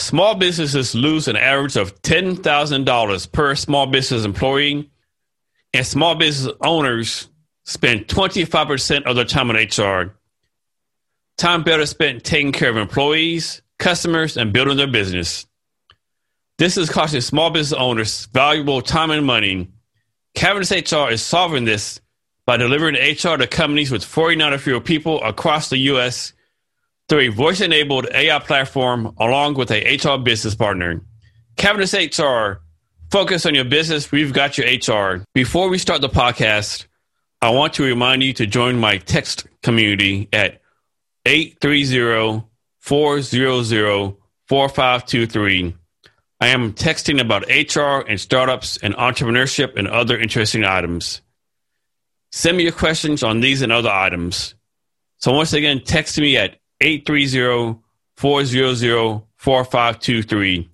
Small businesses lose an average of $10,000 per small business employee, and small business owners spend 25% of their time on HR. Time better spent taking care of employees, customers, and building their business. This is costing small business owners valuable time and money. Cavness HR is solving this by delivering HR to companies with 49 or fewer people across the U.S. through a voice enabled AI platform along with a HR business partner. Cavness HR, focus on your business. We've got your HR. Before we start the podcast, I want to remind you to join my text community at 830-400-4523. I am texting about HR and startups and entrepreneurship and other interesting items. Send me your questions on these and other items. So once again, text me at 830-400-4523.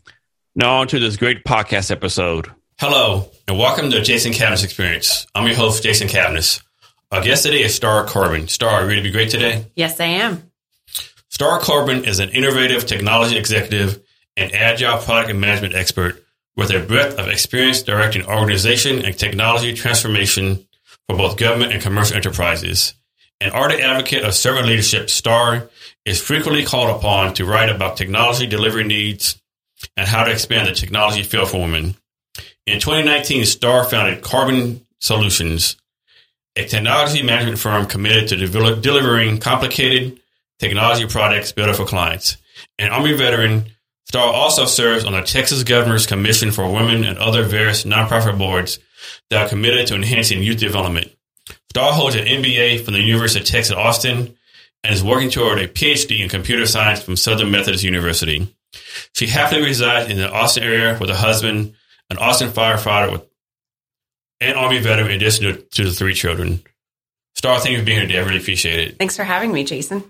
Now on to this great podcast episode. Hello, and welcome to Jason Cavness Experience. I'm your host, Jason Cavness. Our guest today is Starr Corbin. Starr, are you ready to be great today? Yes, I am. Starr Corbin is an innovative technology executive and agile product and management expert with a breadth of experience directing organization and technology transformation for both government and commercial enterprises. An ardent advocate of servant leadership, Starr is frequently called upon to write about technology delivery needs and how to expand the technology field for women. In 2019, Starr founded Corbin Solutions, a technology management firm committed to develop, delivering complicated technology products better for clients. An Army veteran, Starr also serves on the Texas Governor's Commission for Women and other various nonprofit boards that are committed to enhancing youth development. Starr holds an MBA from the University of Texas at Austin and is working toward a PhD in computer science from Southern Methodist University. She happily resides in the Austin area with a husband, an Austin firefighter with and Army veteran in addition to, to the three children. Starr, thank you for being here today. I really appreciate it. Thanks for having me, Jason.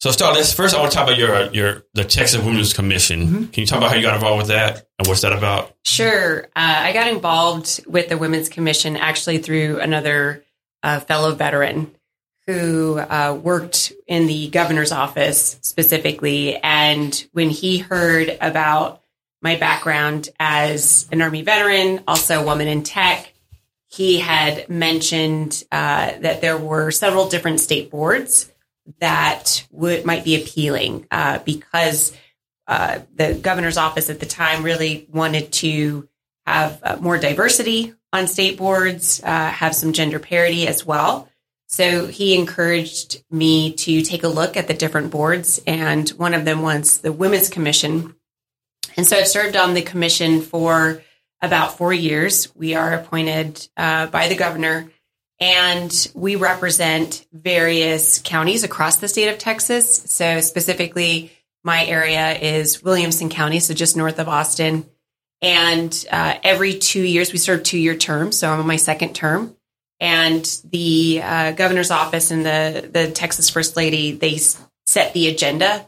So, Starr, let's first I want to talk about your your the Texas Women's Commission. Mm-hmm. Can you talk about how you got involved with that and what's that about? Sure. Uh, I got involved with the Women's Commission actually through another uh, fellow veteran who uh, worked in the governor's office specifically. And when he heard about my background as an Army veteran, also a woman in tech, he had mentioned uh, that there were several different state boards that would might be appealing uh, because uh, the governor's office at the time really wanted to have uh, more diversity on state boards, uh, have some gender parity as well. So he encouraged me to take a look at the different boards, and one of them was the Women's Commission. And so I've served on the commission for about four years. We are appointed uh, by the governor, and we represent various counties across the state of Texas. So specifically, my area is Williamson County, so just north of Austin. And uh, every two years, we serve two year terms. So I'm on my second term. And the uh, governor's office and the, the Texas First Lady, they set the agenda,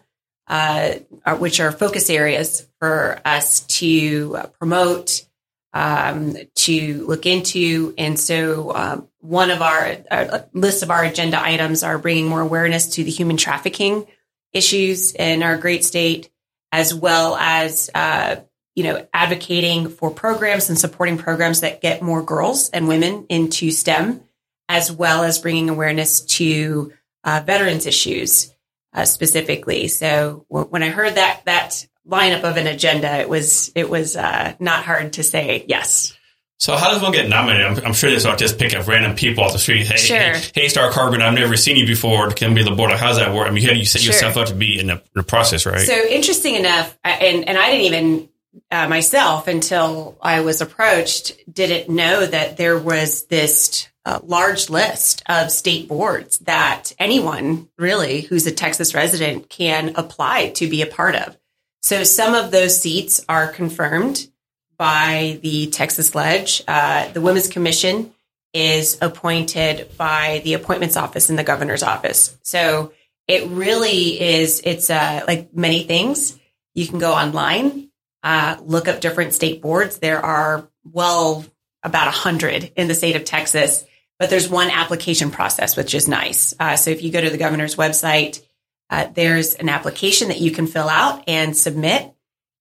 uh, which are focus areas for us to uh, promote, um, to look into. And so um, one of our, our list of our agenda items are bringing more awareness to the human trafficking issues in our great state, as well as uh, you know advocating for programs and supporting programs that get more girls and women into STEM, as well as bringing awareness to uh, veterans issues uh, specifically. So w- when I heard that that lineup of an agenda, it was it was uh, not hard to say yes. So, how does one get nominated? I'm, I'm sure they don't just pick up random people off the street. Hey, Sure. hey, hey, Starr Corbin, I've never seen you before. Can be the board. How does that work? I mean, how do you set Sure. yourself up to be in the, the process, right? So interesting enough, and and I didn't even uh, myself until I was approached didn't know that there was this uh, large list of state boards that anyone really who's a Texas resident can apply to be a part of. So some of those seats are confirmed by the Texas Lege. Uh, the Women's Commission is appointed by the appointments office in the governor's office. So it really is, it's uh, like many things. You can go online, uh, look up different state boards. There are, well, about 100 in the state of Texas, but there's one application process, which is nice. Uh, so if you go to the governor's website, uh, there's an application that you can fill out and submit.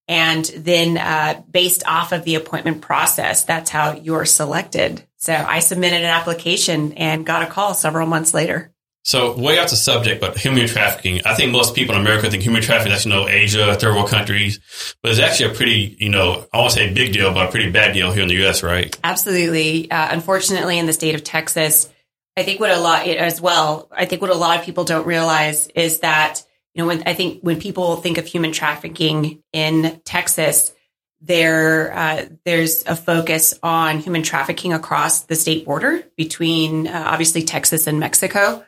And then, uh, based off of the appointment process, that's how you're selected. So I submitted an application and got a call several months later. So way off the subject, but human trafficking. I think most people in America think human trafficking, that's, you know, Asia, third world countries, but it's actually a pretty, you know, I won't say big deal, but a pretty bad deal here in the U.S., right? Absolutely. Uh, unfortunately, in the state of Texas, I think what a lot as well, I think what a lot of people don't realize is that, you know, when I think when people think of human trafficking in Texas, there uh, there's a focus on human trafficking across the state border between uh, obviously Texas and Mexico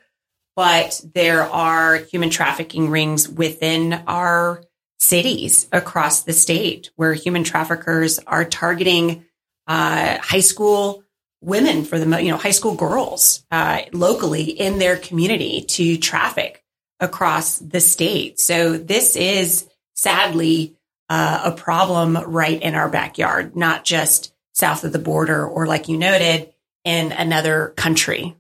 but there are human trafficking rings within our cities across the state where human traffickers are targeting uh, high school women for the you know high school girls uh, locally in their community to traffic across the state. So this is sadly uh, a problem right in our backyard, not just south of the border or like you noted in another country.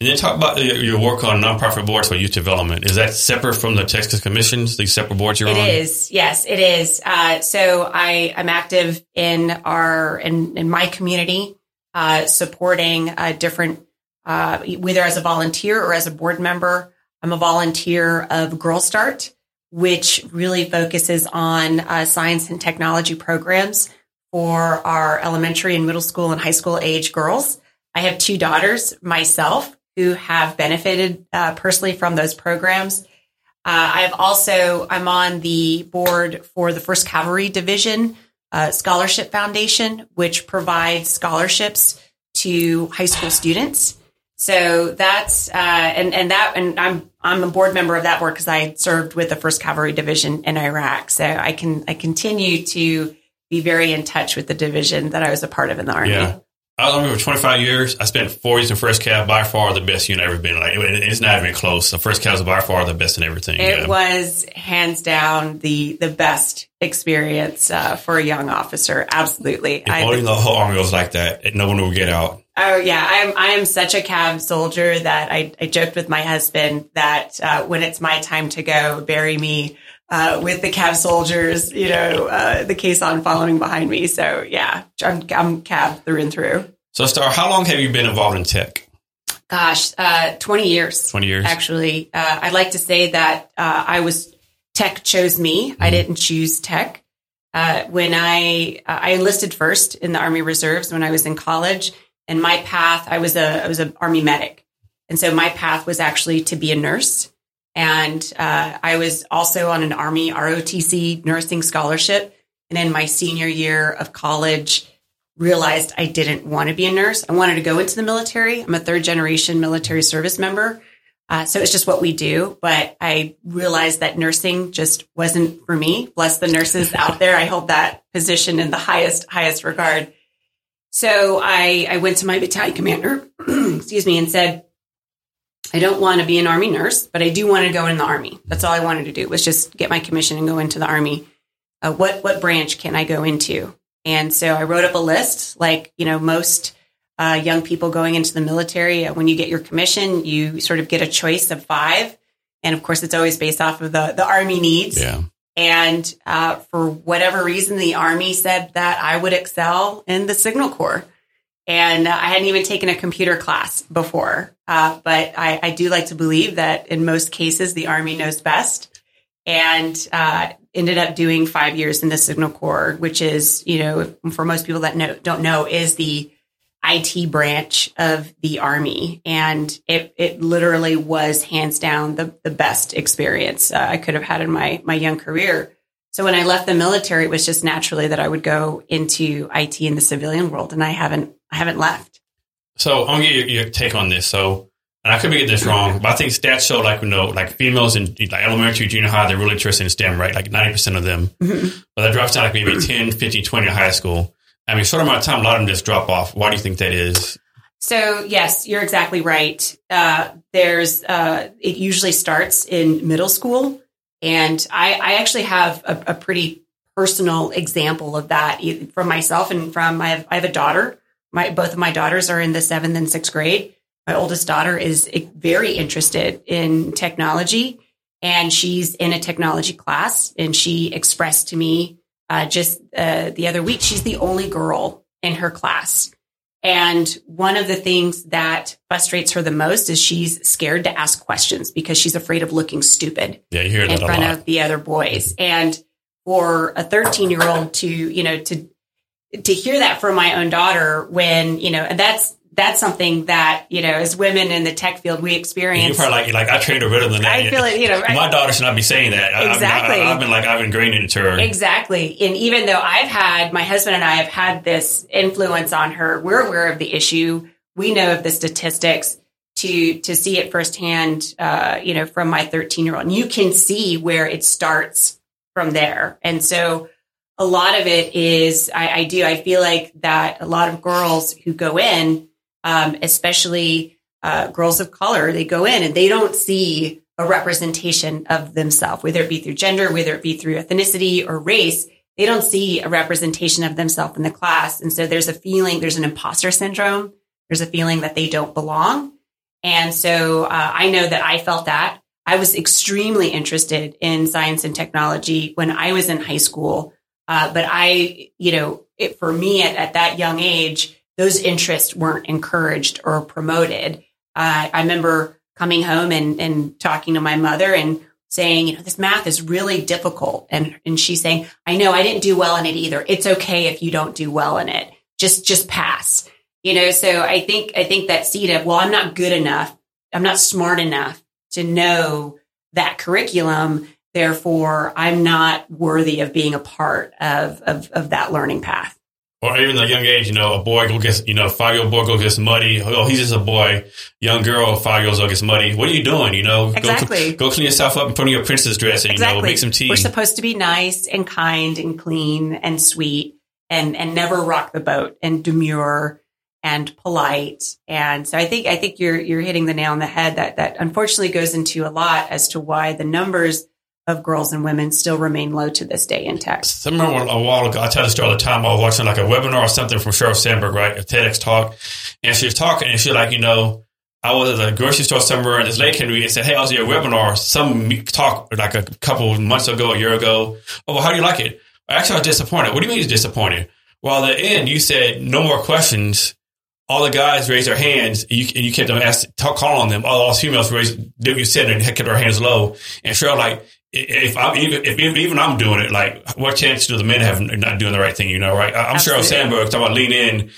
And then talk about your work on nonprofit boards for youth development. Is that separate from the Texas commissions, these separate boards you're It on? It is. Yes, it is. Uh, so I am active in our, in, in my community, uh, supporting uh, different, uh, whether as a volunteer or as a board member. I'm a volunteer of Girlstart, which really focuses on uh, science and technology programs for our elementary and middle school and high school age girls. I have two daughters myself who have benefited uh, personally from those programs. Uh, I've also I'm on the board for the First Cavalry Division uh, Scholarship Foundation, which provides scholarships to high school students. So that's uh, and and that and I'm I'm a board member of that board because I served with the First Cavalry Division in Iraq. So I can I continue to be very in touch with the division that I was a part of in the army. Yeah. I was on for 25 years. I spent four years in First Cav, by far the best unit I've ever been. Like it's not even close. The First Cav is by far the best in everything. It yeah. was hands down the the best experience uh, for a young officer. Absolutely. If only the whole army was like that, no one would get out. Oh yeah, I'm I am such a Cav soldier that I, I joked with my husband that uh, when it's my time to go, bury me uh, with the Cav soldiers, you know, uh, the caisson following behind me. So yeah, I'm, I'm Cav through and through. So Starr, how long have you been involved in tech? Gosh, uh, 20 years. 20 years. Actually, uh, I'd like to say that uh, I was tech chose me. Mm-hmm. I didn't choose tech. Uh, when I I enlisted first in the Army Reserves when I was in college, and my path I was a I was an Army medic, and so my path was actually to be a nurse. And uh, I was also on an Army ROTC nursing scholarship. And in my senior year of college, realized I didn't want to be a nurse. I wanted to go into the military. I'm a third generation military service member. Uh, so it's just what we do. But I realized that nursing just wasn't for me. Bless the nurses out there. I hold that position in the highest, highest regard. So I, I went to my battalion commander, excuse me, and said, I don't want to be an army nurse, but I do want to go in the army. That's all I wanted to do was just get my commission and go into the army. Uh, what what branch can I go into? And so I wrote up a list, like you know most uh, young people going into the military. Uh, when you get your commission, you sort of get a choice of five, and of course, it's always based off of the the army needs. Yeah. And uh, for whatever reason, the army said that I would excel in the signal corps. And uh, I hadn't even taken a computer class before. Uh, but I, I, do like to believe that in most cases, the Army knows best. And uh, ended up doing five years in the Signal Corps, which is, you know, for most people that know, don't know, is the IT branch of the Army. And it, it literally was hands down the, the best experience uh, I could have had in my, my young career. So when I left the military, it was just naturally that I would go into IT in the civilian world, and I haven't I haven't left. So I'm gonna get your, your take on this. So and I could be getting this wrong, but I think stats show like you know like females in like elementary, junior high, they're really interested in STEM, right? Like ninety percent of them, Mm-hmm. but that drops down like maybe 10, 15, 20 in high school. I mean, short amount of time, a lot of them just drop off. Why do you think that is? So yes, you're exactly right. Uh, there's uh, it usually starts in middle school, and I, I actually have a, a pretty personal example of that from myself and from I have, I have a daughter. My both of my daughters are in the seventh and sixth grade. My oldest daughter is eh, very interested in technology, and she's in a technology class. And she expressed to me uh, just uh, the other week she's the only girl in her class. And one of the things that frustrates her the most is she's scared to ask questions because she's afraid of looking stupid Yeah, you hear in that a front of the other boys. And for a 13 year old to, you know, to, to hear that from my own daughter when, you know, and that's, that's something that, you know, as women in the tech field, we experience. you're probably like, like I trained her better than that. I feel it, you know, I- my daughter should not be saying that. I- I- Exactly. I, have been like, I've ingrained it into her. Exactly. And even though I've had, my husband and I have had this influence on her, we're aware of the issue. We know of the statistics to, to see it firsthand, uh, you know, from my 13 year old. And you can see where it starts from there. And so a lot of it is, I, I do, I feel like that a lot of girls who go in, um, especially, uh, girls of color, they go in and they don't see a representation of themselves, whether it be through gender, whether it be through ethnicity or race. They don't see a representation of themselves in the class. And so there's a feeling, there's an imposter syndrome. There's a feeling that they don't belong. And so uh, I know that I felt that. I was extremely interested in science and technology when I was in high school. Uh, but I, you know, it, for me at, at that young age, those interests weren't encouraged or promoted. Uh, I remember coming home and, and talking to my mother and saying, you know, this math is really difficult. And, and she's saying, I know I didn't do well in it either. It's okay if you don't do well in it. Just, just pass. You know, so I think, I think that seed of, well, I'm not good enough. I'm not smart enough to know that curriculum. Therefore, I'm not worthy of being a part of, of, of that learning path. Or even at a young age, you know, a boy go get, you know, five year old boy go gets muddy. Oh, he's just a boy. Young girl, five years old gets muddy. What are you doing? You know, Exactly. go, go clean yourself up and put on your princess dress and, you know, make some tea. We're supposed to be nice and kind and clean and sweet and and never rock the boat and demure and polite. And so I think I think you're you're hitting the nail on the head that that unfortunately goes into a lot as to why the numbers of girls and women still remain low to this day in tech. I remember a while ago, I tell the story all the time. I was watching like a webinar or something from Sheryl Sandberg, right? A TEDx talk. And she was talking and she was like, you know, I was at a grocery store somewhere and this lady came to me and said, Hey, I was at your webinar, some talk like a couple months ago, a year ago. Oh, well, how do you like it? Actually, I was disappointed. What do you mean you're disappointed? Well, at the end, you said no more questions. All the guys raised their hands. And you, and you kept them ask, talk, call on them. All those females raised, did you said and kept their hands low. And Sheryl, like, if I'm even if even I'm doing it, like what chance do the men have not doing the right thing? You know, right? I'm sure Sheryl Absolutely. Sandberg talking about lean in,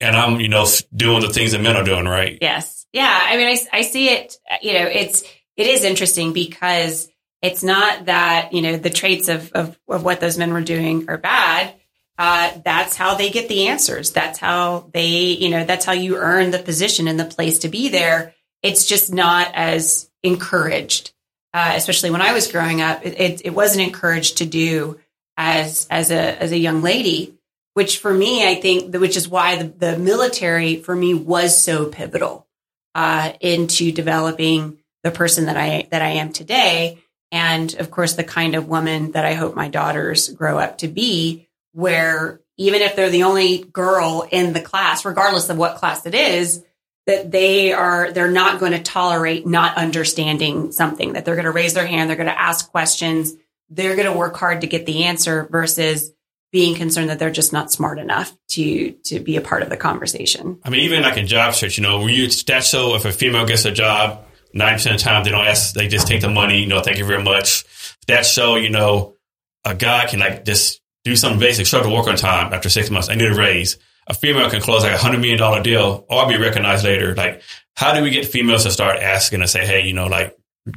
and I'm you know doing the things that men are doing, right? Yes. Yeah. I mean, I, I see it, you know, it's, it is interesting because it's not that, you know, the traits of, of, of what those men were doing are bad. Uh, that's how they get the answers. That's how they, you know, that's how you earn the position and the place to be there. It's just not as encouraged, uh, especially when I was growing up. It, it, wasn't encouraged to do as as a as a young lady which for me, I think, which is why the, the military for me was so pivotal uh, into developing the person that I that I am today, and of course, the kind of woman that I hope my daughters grow up to be. Where even if they're the only girl in the class, regardless of what class it is, that they are they're not going to tolerate not understanding something. That they're going to raise their hand, they're going to ask questions, they're going to work hard to get the answer versus being concerned that they're just not smart enough to to be a part of the conversation. I mean, even like in job search, you know, where you stats show if a female gets a job, ninety percent of the time they don't ask, they just take the money. You know, thank you very much. Stats show, you know, a guy can like just do something basic, up to work on time after six months. I need a raise. A female can close like a hundred million dollar deal, or I'll be recognized later. Like, how do we get females to start asking and say, hey, you know, like,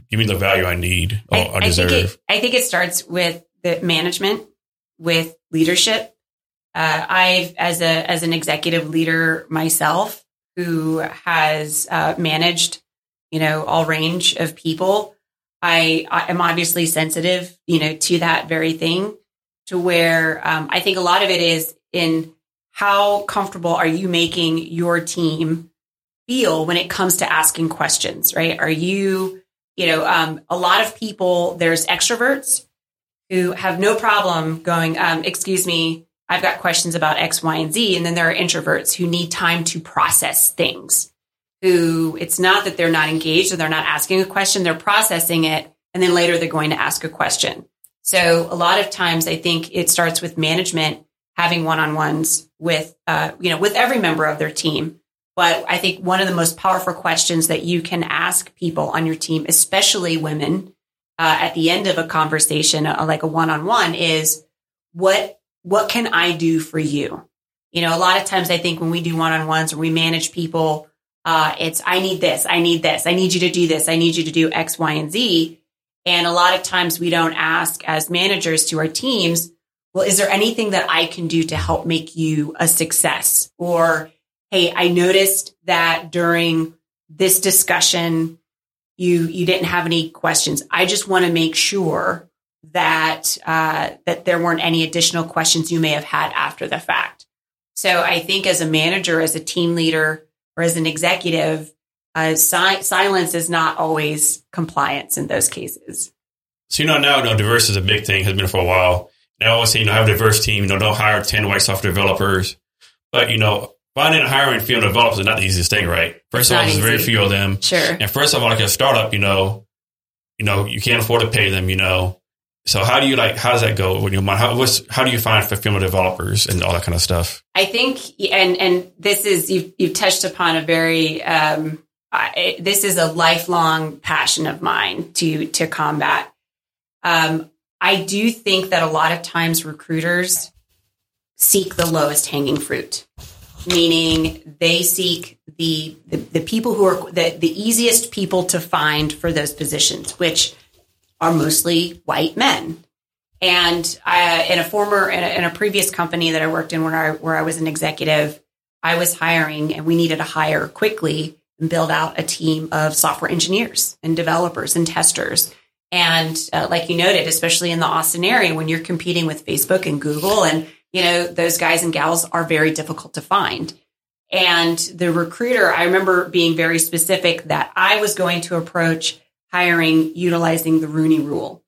give me the value I need or, or I deserve? think it, I think it starts with the management, with leadership. Uh, I've as a as an executive leader myself who has uh, managed you know, all range of people. I, I am obviously sensitive, you know, to that very thing to where um, I think a lot of it is in how comfortable are you making your team feel when it comes to asking questions, right? Are you, you know, um, a lot of people, there's extroverts who have no problem going, um, excuse me, I've got questions about X, Y, and Z. And then there are introverts who need time to process things, who it's not that they're not engaged or they're not asking a question, they're processing it. And then later they're going to ask a question. So a lot of times I think it starts with management having one-on-ones with, uh, you know, with every member of their team. But I think one of the most powerful questions that you can ask people on your team, especially women, uh, at the end of a conversation, uh, like a one-on-one is what, what can I do for you? You know, a lot of times I think when we do one-on-ones or we manage people, uh, it's, I need this, I need this, I need you to do this, I need you to do X, Y, and Z. And a lot of times we don't ask as managers to our teams, well, is there anything that I can do to help make you a success? Or, hey, I noticed that during this discussion, you you didn't have any questions. I just want to make sure that uh, that there weren't any additional questions you may have had after the fact. So I think as a manager, as a team leader, or as an executive, uh, si- silence is not always compliance in those cases. So you know now, you know, diversity is a big thing. Has been for a while. I always say, you know, have a diverse team. You know, don't hire ten white software developers. But you know, finding and hiring female developers is not the easiest thing, right? First It's of all, there's very few of them. Sure. And first of all, like a startup, you know, you know, you can't afford to pay them. You know, so how do you like? How does that go? When you how what's how do you find for female developers and all that kind of stuff? I think, and and this is you've you've touched upon a very um, I, this is a lifelong passion of mine to to combat. Um, I do think that a lot of times recruiters seek the lowest hanging fruit, meaning they seek the the, the people who are the, the easiest people to find for those positions, which are mostly white men. And I, in a former, in a, in a previous company that I worked in where I, where I was an executive, I was hiring and we needed to hire quickly and build out a team of software engineers and developers and testers. And uh, like you noted, especially in the Austin area, when you're competing with Facebook and Google and, you know, those guys and gals are very difficult to find. And the recruiter, I remember being very specific that I was going to approach hiring utilizing the Rooney rule.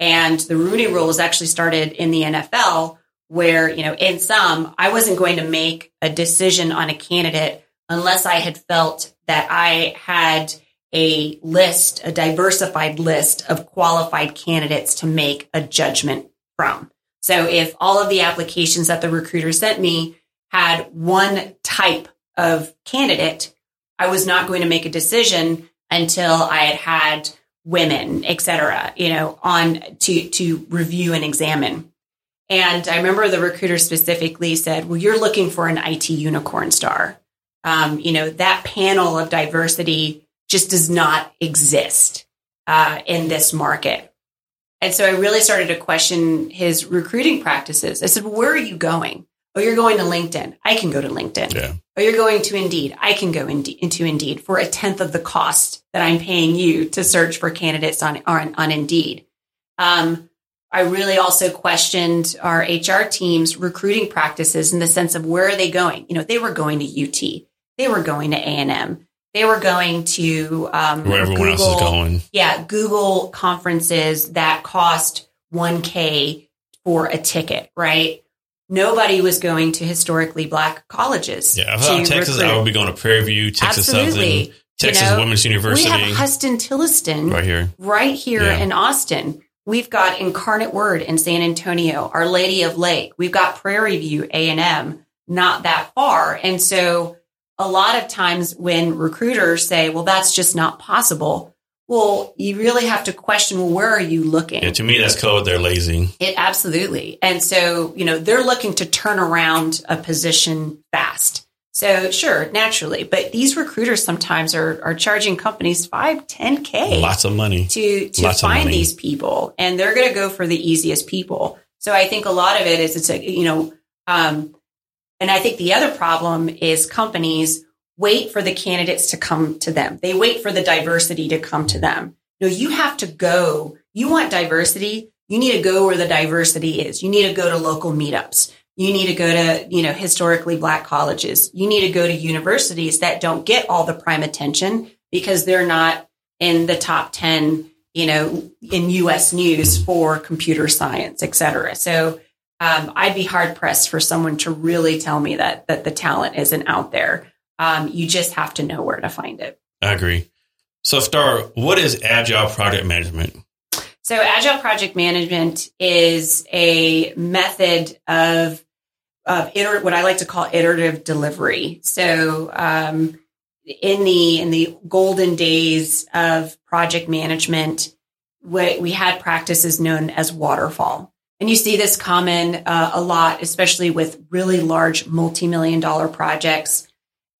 And the Rooney rule was actually started in the NFL where, you know, in some, I wasn't going to make a decision on a candidate unless I had felt that I had a list, a diversified list of qualified candidates to make a judgment from. So if all of the applications that the recruiter sent me had one type of candidate, I was not going to make a decision until I had had women, et cetera, you know, on to, to review and examine. And I remember the recruiter specifically said, well, you're looking for an IT unicorn star. Um, you know, that panel of diversity just does not exist uh, in this market. And so I really started to question his recruiting practices. I said, well, where are you going? Oh, you're going to LinkedIn. I can go to LinkedIn. Yeah. Oh, you're going to Indeed. I can go Inde- into Indeed for a tenth of the cost that I'm paying you to search for candidates on on, on Indeed. Um, I really also questioned our HR team's recruiting practices in the sense of where are they going? You know, they were going to UT, they were going to A and M, they were going to um, Where everyone else Google- is going. yeah, Google conferences that cost 1K for a ticket, right? Nobody was going to historically black colleges. Yeah, if I was Texas, I would be going to Prairie View, Texas Absolutely. Southern, Texas You know, Women's University, We have Huston Tilliston right here. right here Yeah. in Austin. We've got Incarnate Word in San Antonio, Our Lady of Lake. We've got Prairie View A and M, not that far. And so, a lot of times when recruiters say, "Well, that's just not possible," well, you really have to question, "Well, where are you looking?" Yeah, to me, that's code. They're lazy. It absolutely. And so, you know, they're looking to turn around a position fast. So sure, naturally, but these recruiters sometimes are are charging companies five, 10 K Lots of money. to to Lots find these people and they're going to go for the easiest people. So I think a lot of it is it's a, you know, um, and I think the other problem is companies wait for the candidates to come to them. They wait for the diversity to come to them. No, you have to go. You want diversity. You need to go where the diversity is. You need to go to local meetups. You need to go to, you know, historically black colleges. You need to go to universities that don't get all the prime attention because they're not in the top 10, you know, in US news for computer science, et cetera. So, um, I'd be hard pressed for someone to really tell me that, that the talent isn't out there. Um, you just have to know where to find it. I agree. So, Starr, what is agile project management? So, agile project management is a method of of iter- what I like to call iterative delivery. So, um, in the in the golden days of project management, we, we had practices known as waterfall, and you see this common uh, a lot, especially with really large multi million dollar projects,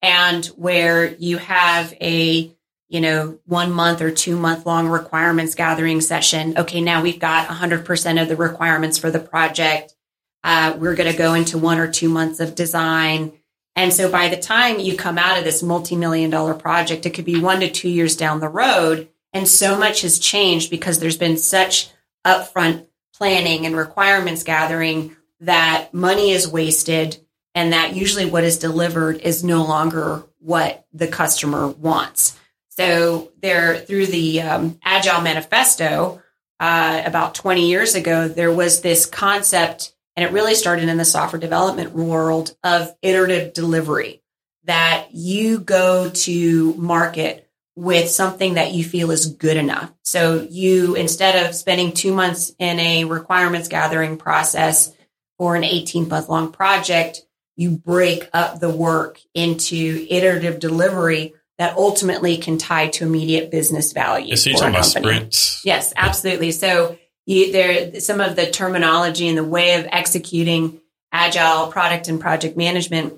and where you have a you know, one month or two month long requirements gathering session. Okay, now we've got 100% of the requirements for the project. Uh, we're going to go into one or two months of design. And so by the time you come out of this multi million dollar project, it could be one to two years down the road. And so much has changed because there's been such upfront planning and requirements gathering that money is wasted and that usually what is delivered is no longer what the customer wants. So there, through the um, Agile Manifesto, uh, about 20 years ago, there was this concept, and it really started in the software development world of iterative delivery. That you go to market with something that you feel is good enough. So you, instead of spending two months in a requirements gathering process for an 18 month long project, you break up the work into iterative delivery that ultimately can tie to immediate business value. So you're talking about sprints? Yes, absolutely. So you, there, some of the terminology and the way of executing agile product and project management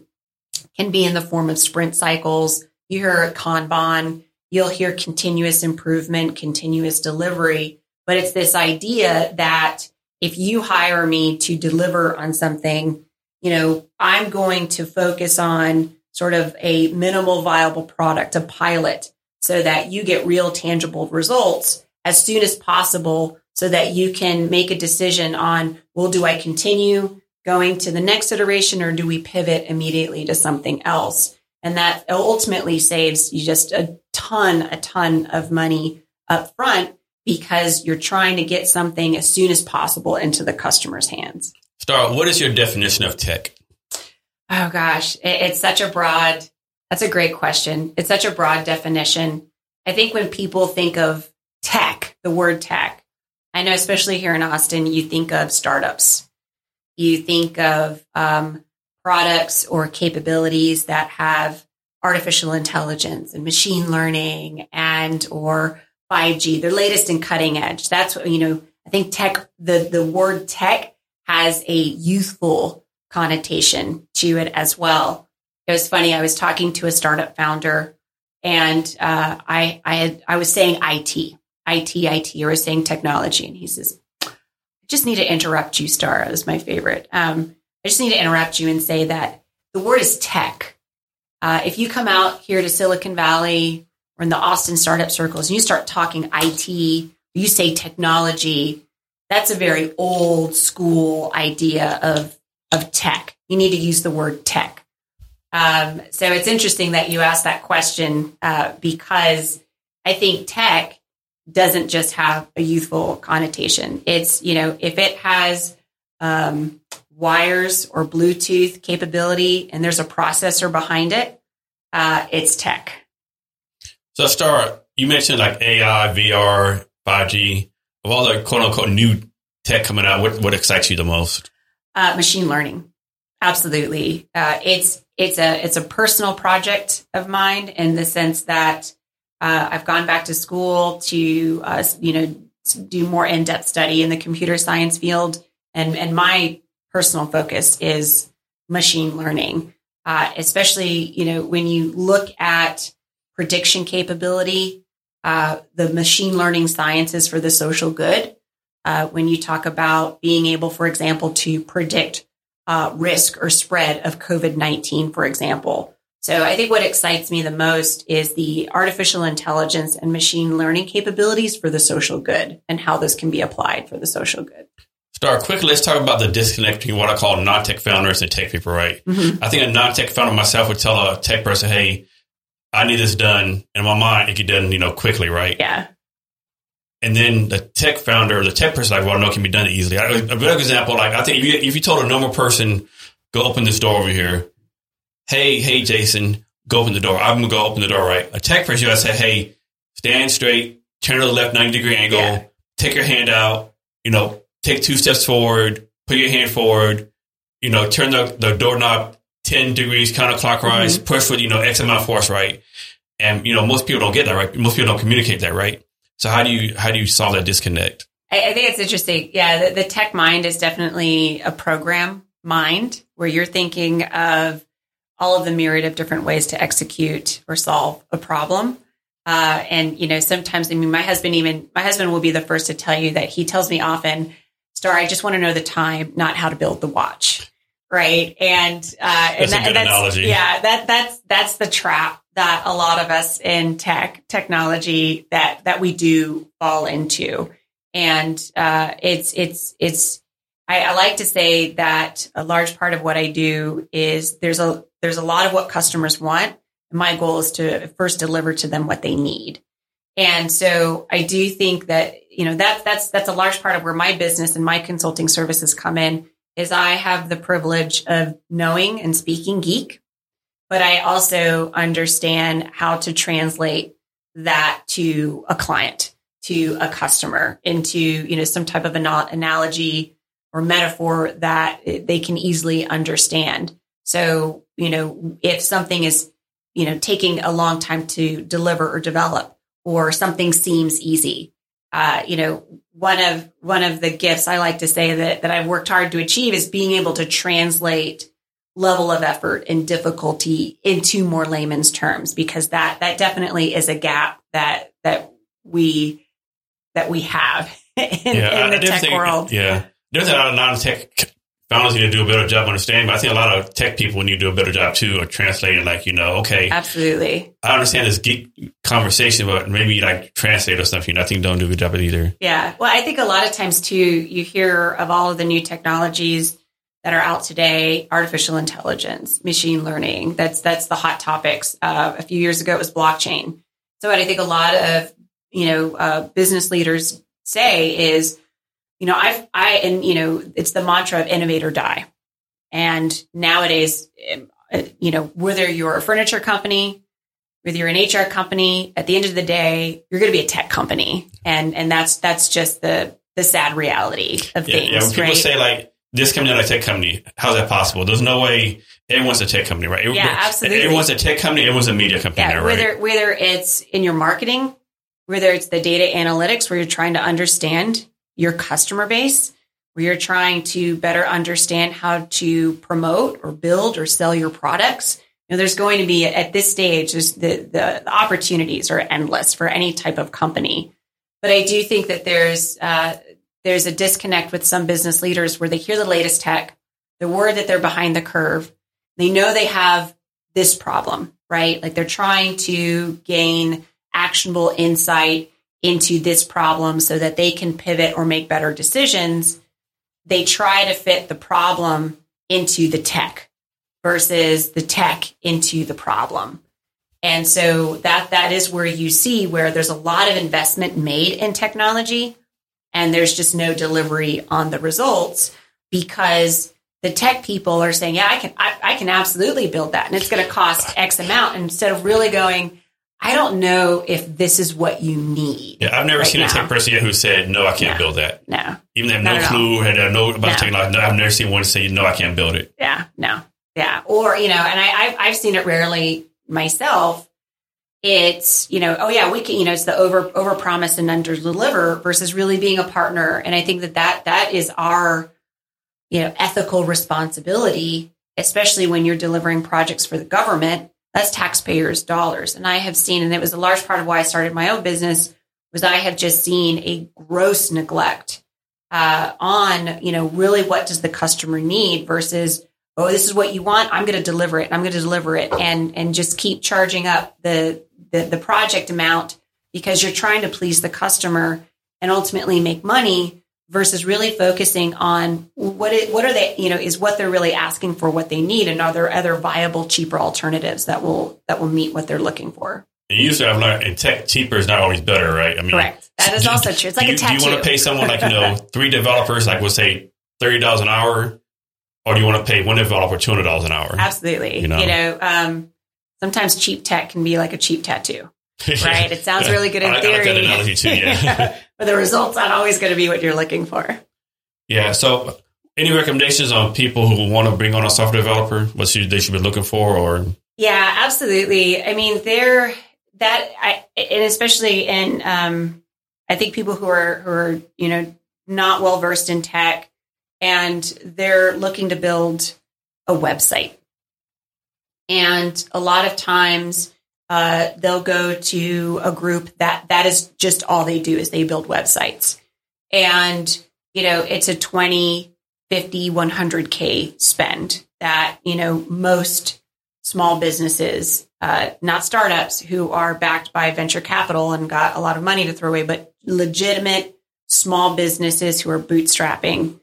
can be in the form of sprint cycles. You hear Kanban, you'll hear continuous improvement, continuous delivery, but it's this idea that if you hire me to deliver on something, you know, I'm going to focus on sort of a minimal viable product, a pilot, so that you get real tangible results as soon as possible so that you can make a decision on, well, do I continue going to the next iteration or do we pivot immediately to something else? And that ultimately saves you just a ton, a ton of money up front because you're trying to get something as soon as possible into the customer's hands. Starr, what is your definition of tech? Oh gosh, it, it's such a broad, that's a great question. It's such a broad definition. I think when people think of tech, the word tech, I know, especially here in Austin, you think of startups. You think of um, products or capabilities that have artificial intelligence and machine learning and or 5G, the latest and cutting edge. That's what, you know, I think tech, the, the word tech has a youthful connotation to it as well. It was funny. I was talking to a startup founder, and uh, I I had I was saying IT, IT, IT, or was saying technology, and he says, "I just need to interrupt you, Starr." It was my favorite. Um, I just need to interrupt you and say that the word is tech. Uh, if you come out here to Silicon Valley or in the Austin startup circles and you start talking IT, you say technology, that's a very old school idea of of tech. You need to use the word tech. Um, so it's interesting that you asked that question uh, because I think tech doesn't just have a youthful connotation. It's, you know, if it has um, wires or Bluetooth capability and there's a processor behind it, uh, it's tech. So, Starr, you mentioned like AI, VR, 5G, of all the quote unquote new tech coming out, what, what excites you the most? Uh, machine learning, absolutely. Uh, it's it's a it's a personal project of mine in the sense that uh, I've gone back to school to uh, you know do more in depth study in the computer science field, and and my personal focus is machine learning, uh, especially you know when you look at prediction capability. Uh, the machine learning sciences for the social good uh, when you talk about being able, for example, to predict uh, risk or spread of COVID 19, for example. So I think what excites me the most is the artificial intelligence and machine learning capabilities for the social good and how this can be applied for the social good. Start quickly. Let's talk about the disconnect between what I call non-tech founders and tech people, right? Mm-hmm. I think a non-tech founder myself would tell a tech person, "Hey, I need this done." In my mind, it get done, you know, quickly, right? Yeah. And then the tech founder, or the tech person, like, well, no, can be done easily. A good example, like I think if you, if you told a normal person, go open this door over here, hey, hey, Jason, go open the door. I'm gonna go open the door, right? A tech person, I say, hey, stand straight, turn to the left 90 degree angle, yeah. take your hand out, you know, take two steps forward, put your hand forward, you know, turn the, the doorknob 10 degrees counterclockwise, mm-hmm. push with, you know, X amount of force, right? And, you know, most people don't get that, right? Most people don't communicate that, right? So how do you, how do you solve that disconnect? I, I think it's interesting. Yeah. The, the tech mind is definitely a program mind where you're thinking of all of the myriad of different ways to execute or solve a problem. Uh, and you know, sometimes I mean, my husband even my husband will be the first to tell you that he tells me often, "Starr, I just want to know the time, not how to build the watch." Right, and uh, that's and, that, and that's analogy. yeah, that that's that's the trap that a lot of us in tech technology that that we do fall into, and uh, it's it's it's I, I, like to say that a large part of what I do is there's a there's a lot of what customers want. My goal is to first deliver to them what they need. And so I do think that, you know, that, that's, that's a large part of where my business and my consulting services come in is I have the privilege of knowing and speaking geek, but I also understand how to translate that to a client, to a customer into, you know, some type of an analogy or metaphor that they can easily understand. So, you know, if something is, you know, taking a long time to deliver or develop, or something seems easy, uh, you know, one of one of the gifts I like to say that that I've worked hard to achieve is being able to translate level of effort and difficulty into more layman's terms because that that definitely is a gap that that we that we have in, yeah, in the tech think, world. Yeah. There's a lot of non-tech founders need to do a better job understanding, but I think a lot of tech people need to do a better job too of translating, like, you know, okay. Absolutely. I understand this geek conversation, but maybe like translate or something. I think don't do a good job at either. Yeah. Well, I think a lot of times too, you hear of all of the new technologies that are out today, artificial intelligence, machine learning. That's, that's the hot topics. Uh, a few years ago, it was blockchain. So what I think a lot of, you know, uh, business leaders say is, you know, I've, I, and, you know, it's the mantra of innovate or die. And nowadays, um, uh, you know, whether you're a furniture company, whether you're an HR company, at the end of the day, you're going to be a tech company. And, and that's, that's just the, the sad reality of yeah, things. Yeah, when people right? say like, this company not a tech company, how's that possible? There's no way everyone's a tech company, right? Yeah, absolutely. Everyone's a tech company, everyone's a media company yeah, now, right? Whether, whether it's in your marketing, whether it's the data analytics where you're trying to understand your customer base, where you're trying to better understand how to promote or build or sell your products. You know, there's going to be at this stage, the, the, the opportunities are endless for any type of company. But I do think that there's uh, there's a disconnect with some business leaders where they hear the latest tech, the word that they're behind the curve, they know they have this problem, right? Like they're trying to gain actionable insight into this problem so that they can pivot or make better decisions, they try to fit the problem into the tech versus the tech into the problem. And so that that is where you see where there's a lot of investment made in technology and there's just no delivery on the results because the tech people are saying, yeah, I can, I, I can absolutely build that. And it's going to cost X amount instead of really going, I don't know if this is what you need. Yeah, I've never right seen now. a tech person yet who said, no, I can't no. build that. No. Even they have no clue, had no about no. technology. No, I've never seen one say, no, I can't build it. Yeah, no. Yeah. Or, you know, and I, I've, I've seen it rarely myself. It's, you know, oh yeah, we can, you know, it's the over, over promise and under deliver versus really being a partner. And I think that that, that is our, you know, ethical responsibility, especially when you're delivering projects for the government that's taxpayers' dollars. And I have seen, and it was a large part of why I started my own business, was I have just seen a gross neglect uh, on, you know, really what does the customer need versus oh, this is what you want. I'm going to deliver it. I'm going to deliver it and, and just keep charging up the, the, the project amount because you're trying to please the customer and ultimately make money versus really focusing on what it, what are they, you know, is what they're really asking for, what they need, and are there other viable, cheaper alternatives that will that will meet what they're looking for. You used to have learned in tech, cheaper is not always better, right? I mean, correct. That is do- also true. It's like do a you, tattoo. Do you want to pay someone like you know three developers, like we'll say thirty dollars an hour, or do you want to pay one developer two hundred dollars an hour? Absolutely. You You know? know, um, sometimes cheap tech can be like a cheap tattoo, right? It sounds really good in I, I like that theory, analogy too. Yeah, but the result's aren't always going to be what you're looking for. yeah. So, any recommendations on people who want to bring on a software developer? What should, they should be looking for, or Yeah, absolutely. I mean, there that I and especially in um, I think people who are who are you know not well versed in tech and they're looking to build a website, and a lot of times uh, they'll go to a group that that is just all they do is they build websites, and you know it's a 20 50 100k spend that you know most small businesses, uh, not startups, who are backed by venture capital and got a lot of money to throw away, but legitimate small businesses who are bootstrapping.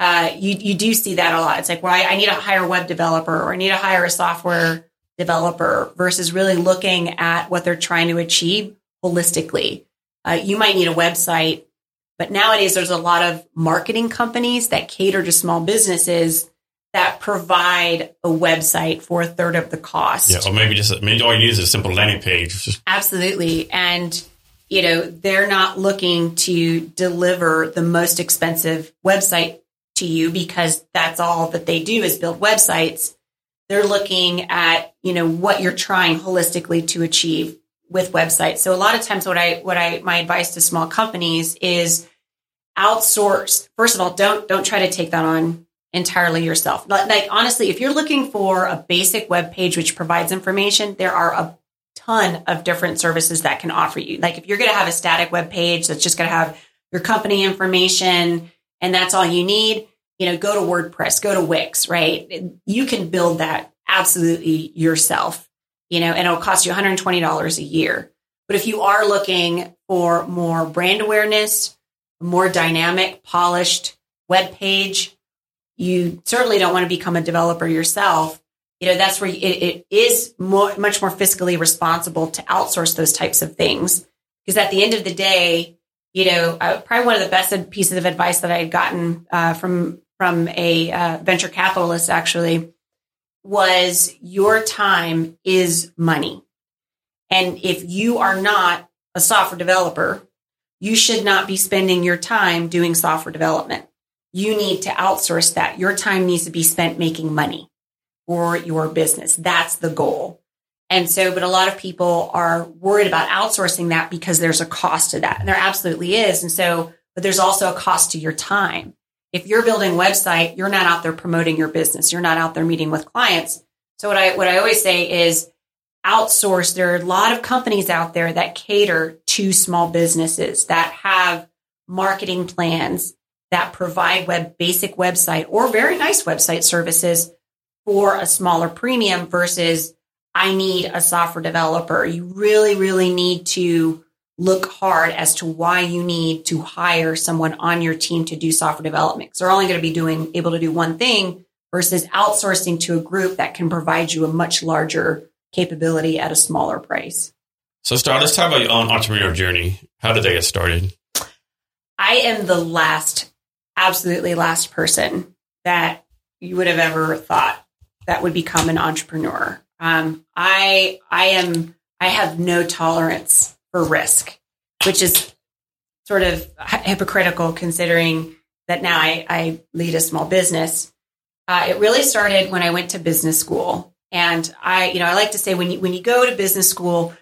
Uh, you you do see that a lot. It's like, well, I, I need to hire a web developer or I need to hire a software developer versus really looking at what they're trying to achieve holistically. Uh, you might need a website, but nowadays there's a lot of marketing companies that cater to small businesses that provide a website for a third of the cost. yeah, or maybe just maybe all you need is a simple landing page. Absolutely. And, you know, they're not looking to deliver the most expensive website to you because that's all that they do is build websites. They're looking at, you know, what you're trying holistically to achieve with websites. So a lot of times what I what I my advice to small companies is outsource. First of all, don't don't try to take that on entirely yourself. Like, honestly, if you're looking for a basic web page which provides information, there are a ton of different services that can offer you. Like if you're going to have a static web page that's just going to have your company information and that's all you need, you know, go to WordPress, go to Wix, right? You can build that absolutely yourself, you know, and it'll cost you $120 a year. But if you are looking for more brand awareness, more dynamic, polished web page, you certainly don't want to become a developer yourself. You know, that's where it, it is more, much more fiscally responsible to outsource those types of things. Because at the end of the day, you know, uh, probably one of the best pieces of advice that I had gotten uh, from from a uh, venture capitalist actually was your time is money. And if you are not a software developer, you should not be spending your time doing software development. You need to outsource that. Your time needs to be spent making money for your business. That's the goal. And so, but a lot of people are worried about outsourcing that because there's a cost to that. And there absolutely is. And so, but there's also a cost to your time. If you're building a website, you're not out there promoting your business. You're not out there meeting with clients. So what I, what I always say is outsource. There are a lot of companies out there that cater to small businesses that have marketing plans that provide web basic website or very nice website services for a smaller premium versus I need a software developer. You really, really need to look hard as to why you need to hire someone on your team to do software development. Because they're only going to be doing able to do one thing versus outsourcing to a group that can provide you a much larger capability at a smaller price. So, Starr, let's talk about your own entrepreneurial journey. How did they get started? I am the last, absolutely last person that you would have ever thought that would become an entrepreneur. Um, I I am I have no tolerance for risk, which is sort of hypocritical considering that now I, I lead a small business. Uh, it really started when I went to business school, and I you know I like to say when you when you go to business school,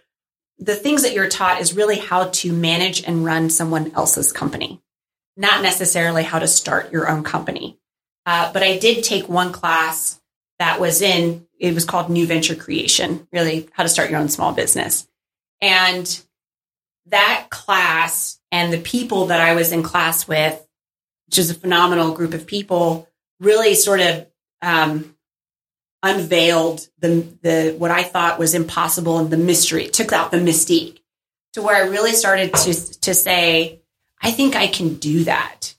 the things that you're taught is really how to manage and run someone else's company, not necessarily how to start your own company. Uh, but I did take one class that was in, it was called New Venture Creation, really how to start your own small business. And that class and the people that I was in class with, which is a phenomenal group of people, really sort of um, unveiled the the what I thought was impossible and the mystery. It took out the mystique to where I really started to to say, I think I can do that.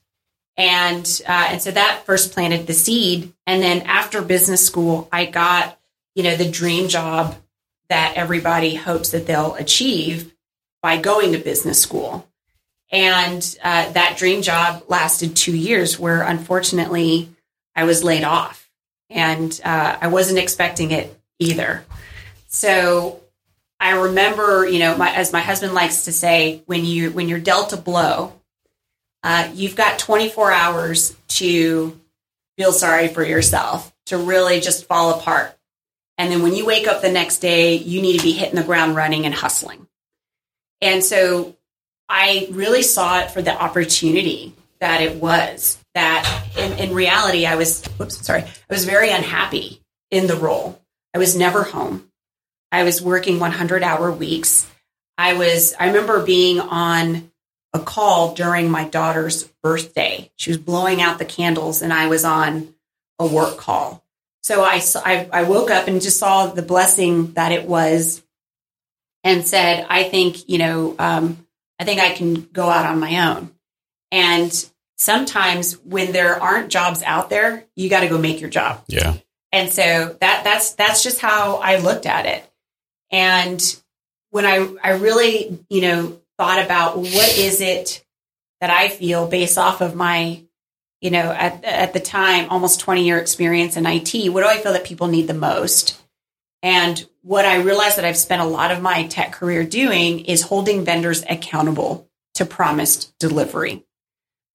And uh, and so that first planted the seed. And then after business school, I got you know the dream job that everybody hopes that they'll achieve by going to business school. And uh, that dream job lasted two years, where unfortunately I was laid off, and uh, I wasn't expecting it either. So I remember, you know, my, as my husband likes to say, when you when you're dealt a blow, uh, you've got 24 hours to feel sorry for yourself, to really just fall apart. And then when you wake up the next day, you need to be hitting the ground running and hustling. And so I really saw it for the opportunity that it was. That in, in reality, I was, whoops, sorry, I was very unhappy in the role. I was never home. I was working 100 hour weeks. I was, I remember being on a call during my daughter's birthday. She was blowing out the candles and I was on a work call. So I, I, I woke up and just saw the blessing that it was and said, I think, you know, um, I think I can go out on my own. And sometimes when there aren't jobs out there, you got to go make your job. Yeah. And so that that's that's just how I looked at it. And when I I really, you know, thought about what is it that I feel based off of my, you know, at at the time almost 20 year experience in IT, what do I feel that people need the most? And what I realized that I've spent a lot of my tech career doing is holding vendors accountable to promised delivery.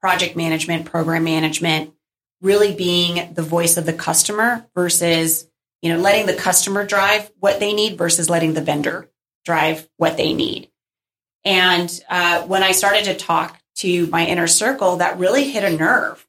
Project management, program management, really being the voice of the customer versus, you know, letting the customer drive what they need versus letting the vendor drive what they need. And uh, when I started to talk to my inner circle, that really hit a nerve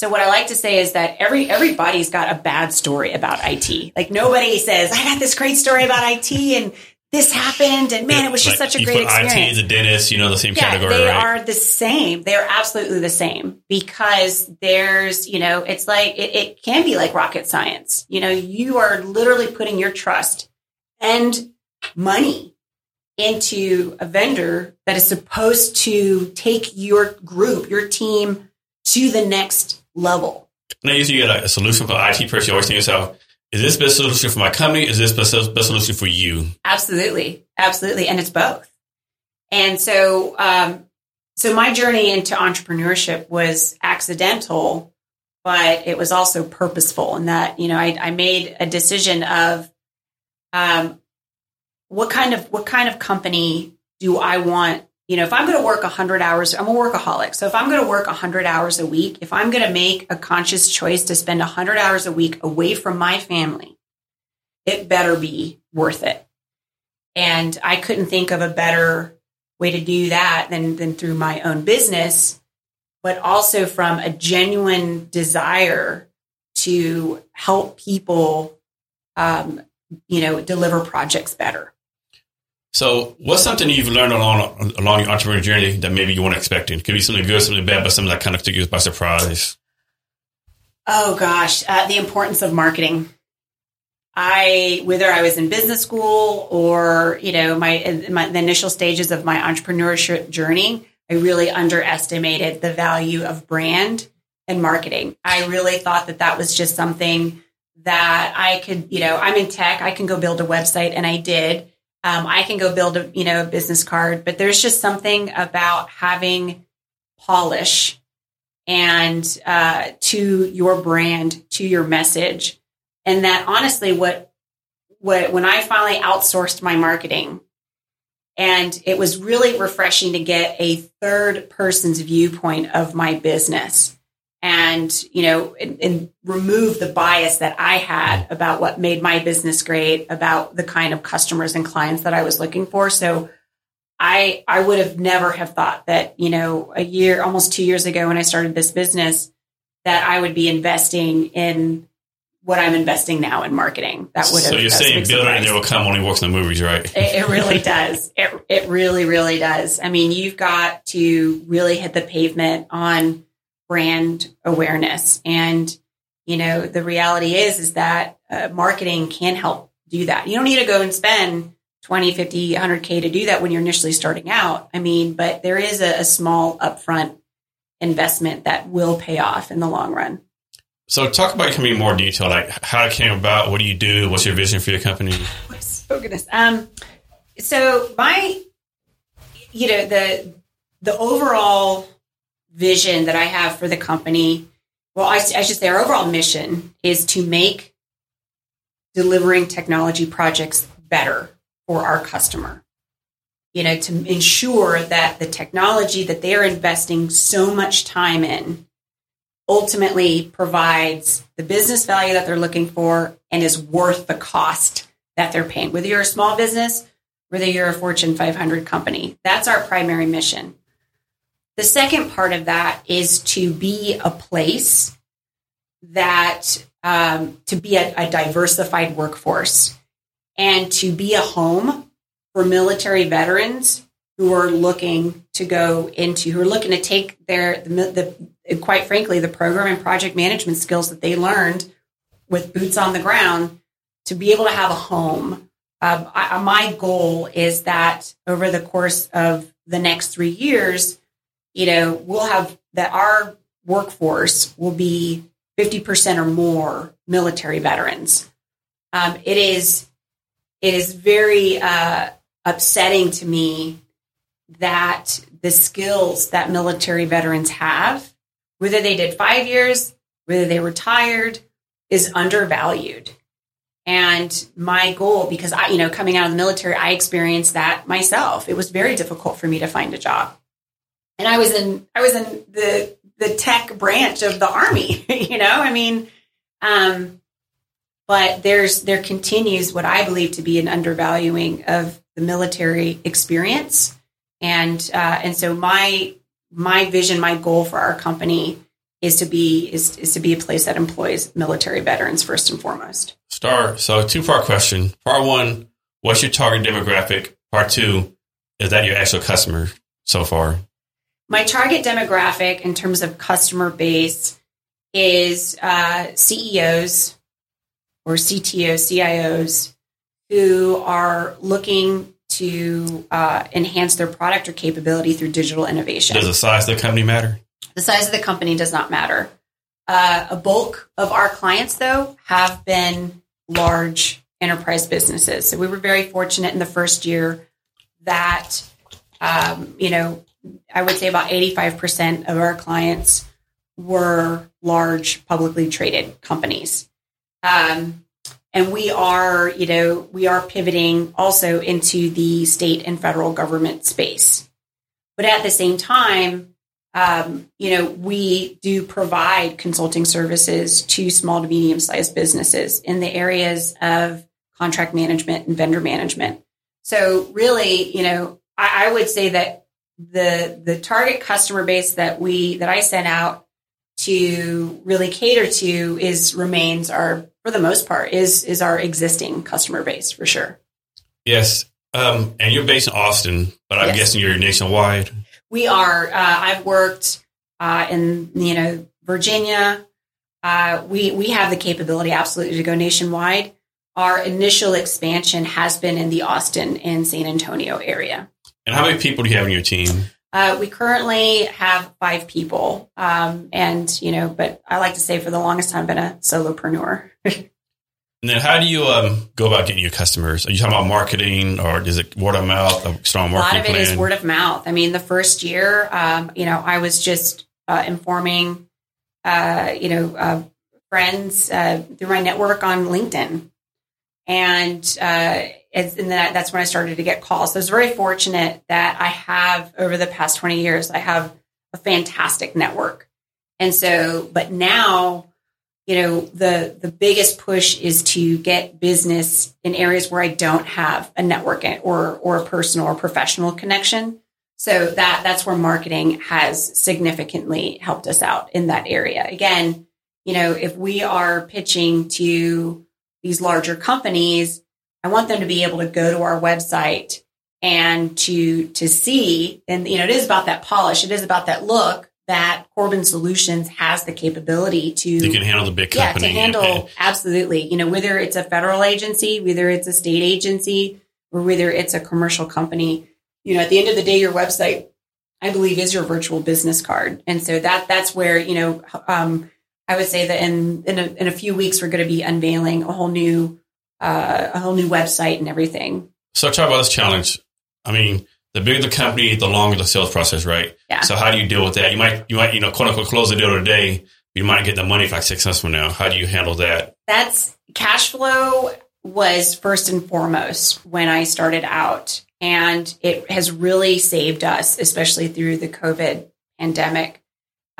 so what I like to say is that every everybody's got a bad story about IT. Like nobody says, "I got this great story about IT and this happened and man, it was just Like, such a great experience." IT, the dentist, you know, the same yeah, category, they right? are the same. They are absolutely the same because there's, you know, it's like it, it can be like rocket science. You know, you are literally putting your trust and money into a vendor that is supposed to take your group, your team to the next level. Now, usually you get a solution for IT person. You always think yourself, is this best solution for my company? Is this best, best solution for you? Absolutely, absolutely, and it's both. And so, um, so my journey into entrepreneurship was accidental, but it was also purposeful. In that, you know, I, I made a decision of, um, what kind of what kind of company do I want? You know, if I'm going to work 100 hours, I'm a workaholic. So if I'm going to work 100 hours a week, if I'm going to make a conscious choice to spend 100 hours a week away from my family, it better be worth it. And I couldn't think of a better way to do that than, than through my own business, but also from a genuine desire to help people, um, you know, deliver projects better. So, what's something you've learned along along your entrepreneurial journey that maybe you weren't expecting? Could be something good, something bad, but something that kind of took you by surprise. Oh gosh, uh, the importance of marketing. I, whether I was in business school or you know my, my the initial stages of my entrepreneurship journey, I really underestimated the value of brand and marketing. I really thought that that was just something that I could, you know, I'm in tech, I can go build a website, and I did. Um, I can go build a, you know, business card, but there's just something about having polish and uh, to your brand, to your message, and that honestly, what what when I finally outsourced my marketing, and it was really refreshing to get a third person's viewpoint of my business, and you know, and, and remove the bias that I had about what made my business great, about the kind of customers and clients that I was looking for. So. I I would have never have thought that you know a year almost two years ago when I started this business that I would be investing in what I'm investing now in marketing. That would have. So you're saying surprise. and will come only works in the movies, right? It, it really does. It it really really does. I mean, you've got to really hit the pavement on brand awareness, and you know the reality is is that uh, marketing can help do that. You don't need to go and spend 20, 50, 100K to do that when you're initially starting out. I mean, but there is a, a small upfront investment that will pay off in the long run. So talk about coming in more detail, like how it came about, what do you do, what's your vision for your company? Oh goodness. Um, so my, you know, the the overall vision that I have for the company, well, I, I should say our overall mission is to make delivering technology projects better for our customer. You know, to ensure that the technology that they're investing so much time in ultimately provides the business value that they're looking for and is worth the cost that they're paying. Whether you're a small business, whether you're a Fortune 500 company, that's our primary mission. The second part of that is to be a place that um, to be a, a diversified workforce and to be a home for military veterans who are looking to go into who are looking to take their the, the quite frankly the program and project management skills that they learned with boots on the ground to be able to have a home. Um, I, my goal is that over the course of the next three years you know we'll have that our workforce will be 50% or more military veterans um, it is it is very uh, upsetting to me that the skills that military veterans have, whether they did five years, whether they retired, is undervalued. And my goal, because I, you know, coming out of the military, I experienced that myself. It was very difficult for me to find a job. And I was in, I was in the, the tech branch of the army, you know, I mean, um, but there's, there continues what I believe to be an undervaluing of the military experience and uh, and so my my vision, my goal for our company is to be is, is to be a place that employs military veterans first and foremost. Starr. So two part question. Part one, what's your target demographic? Part two, is that your actual customer so far? My target demographic in terms of customer base is uh, CEOs or CTOs, CIOs who are looking to uh, enhance their product or capability through digital innovation. Does the size of the company matter? The size of the company does not matter. Uh, a bulk of our clients, though, have been large enterprise businesses. So we were very fortunate in the first year that, um, you know, I would say about 85% of our clients were large publicly traded companies. Um, and we are, you know, we are pivoting also into the state and federal government space. But at the same time, um, you know, we do provide consulting services to small to medium sized businesses in the areas of contract management and vendor management. So really, you know, I, I would say that the the target customer base that we that I sent out to really cater to is remains our for the most part is is our existing customer base for sure. Yes, um, and you're based in Austin, but I'm yes. guessing you're nationwide. We are. Uh, I've worked uh, in you know Virginia. Uh, we we have the capability absolutely to go nationwide. Our initial expansion has been in the Austin and San Antonio area. And how many people do you have in your team? Uh, we currently have five people, um, and you know, but I like to say for the longest time, I've been a solopreneur. and then, how do you um, go about getting your customers? Are you talking about marketing, or is it word of mouth? A strong marketing. A lot of it plan? is word of mouth. I mean, the first year, um, you know, I was just uh, informing, uh, you know, uh, friends uh, through my network on LinkedIn, and uh, and that, that's when I started to get calls. So I was very fortunate that I have over the past 20 years, I have a fantastic network. And so, but now, you know, the, the biggest push is to get business in areas where I don't have a network or, or a personal or professional connection. So that, that's where marketing has significantly helped us out in that area. Again, you know, if we are pitching to these larger companies, I want them to be able to go to our website and to to see and you know it is about that polish. It is about that look that Corbin Solutions has the capability to You can handle the big yeah to handle absolutely. You know whether it's a federal agency whether it's a state agency or whether it's a commercial company you know at the end of the day your website i believe is your virtual business card. And so that that's where you know um, i would say that in in a, in a few weeks we're going to be unveiling a whole new uh, a whole new website and everything So talk about this challenge. I mean, the bigger the company, the longer the sales process, right? Yeah. So how do you deal with that? You might, you might, you know, quote unquote, close the deal today. You might get the money for like six months from now. How do you handle that? that's cash flow was first and foremost when I started out. And it has really saved us, especially through the COVID pandemic.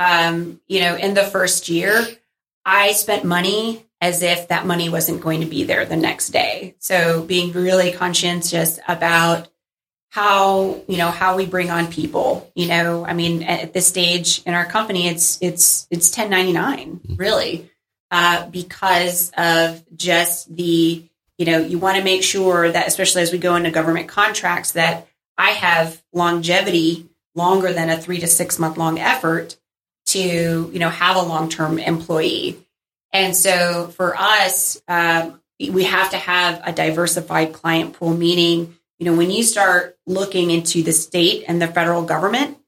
Um, you know, in the first year, I spent money as if that money wasn't going to be there the next day. So being really conscientious about how, you know, how we bring on people, you know, I mean, at this stage in our company, it's, it's, it's 1099 really uh, because of just the, you know, you want to make sure that, especially as we go into government contracts, that I have longevity longer than a three to six month long effort to, you know, have a long term employee. And so for us, um, we have to have a diversified client pool, meaning, you know, when you start looking into the state and the federal government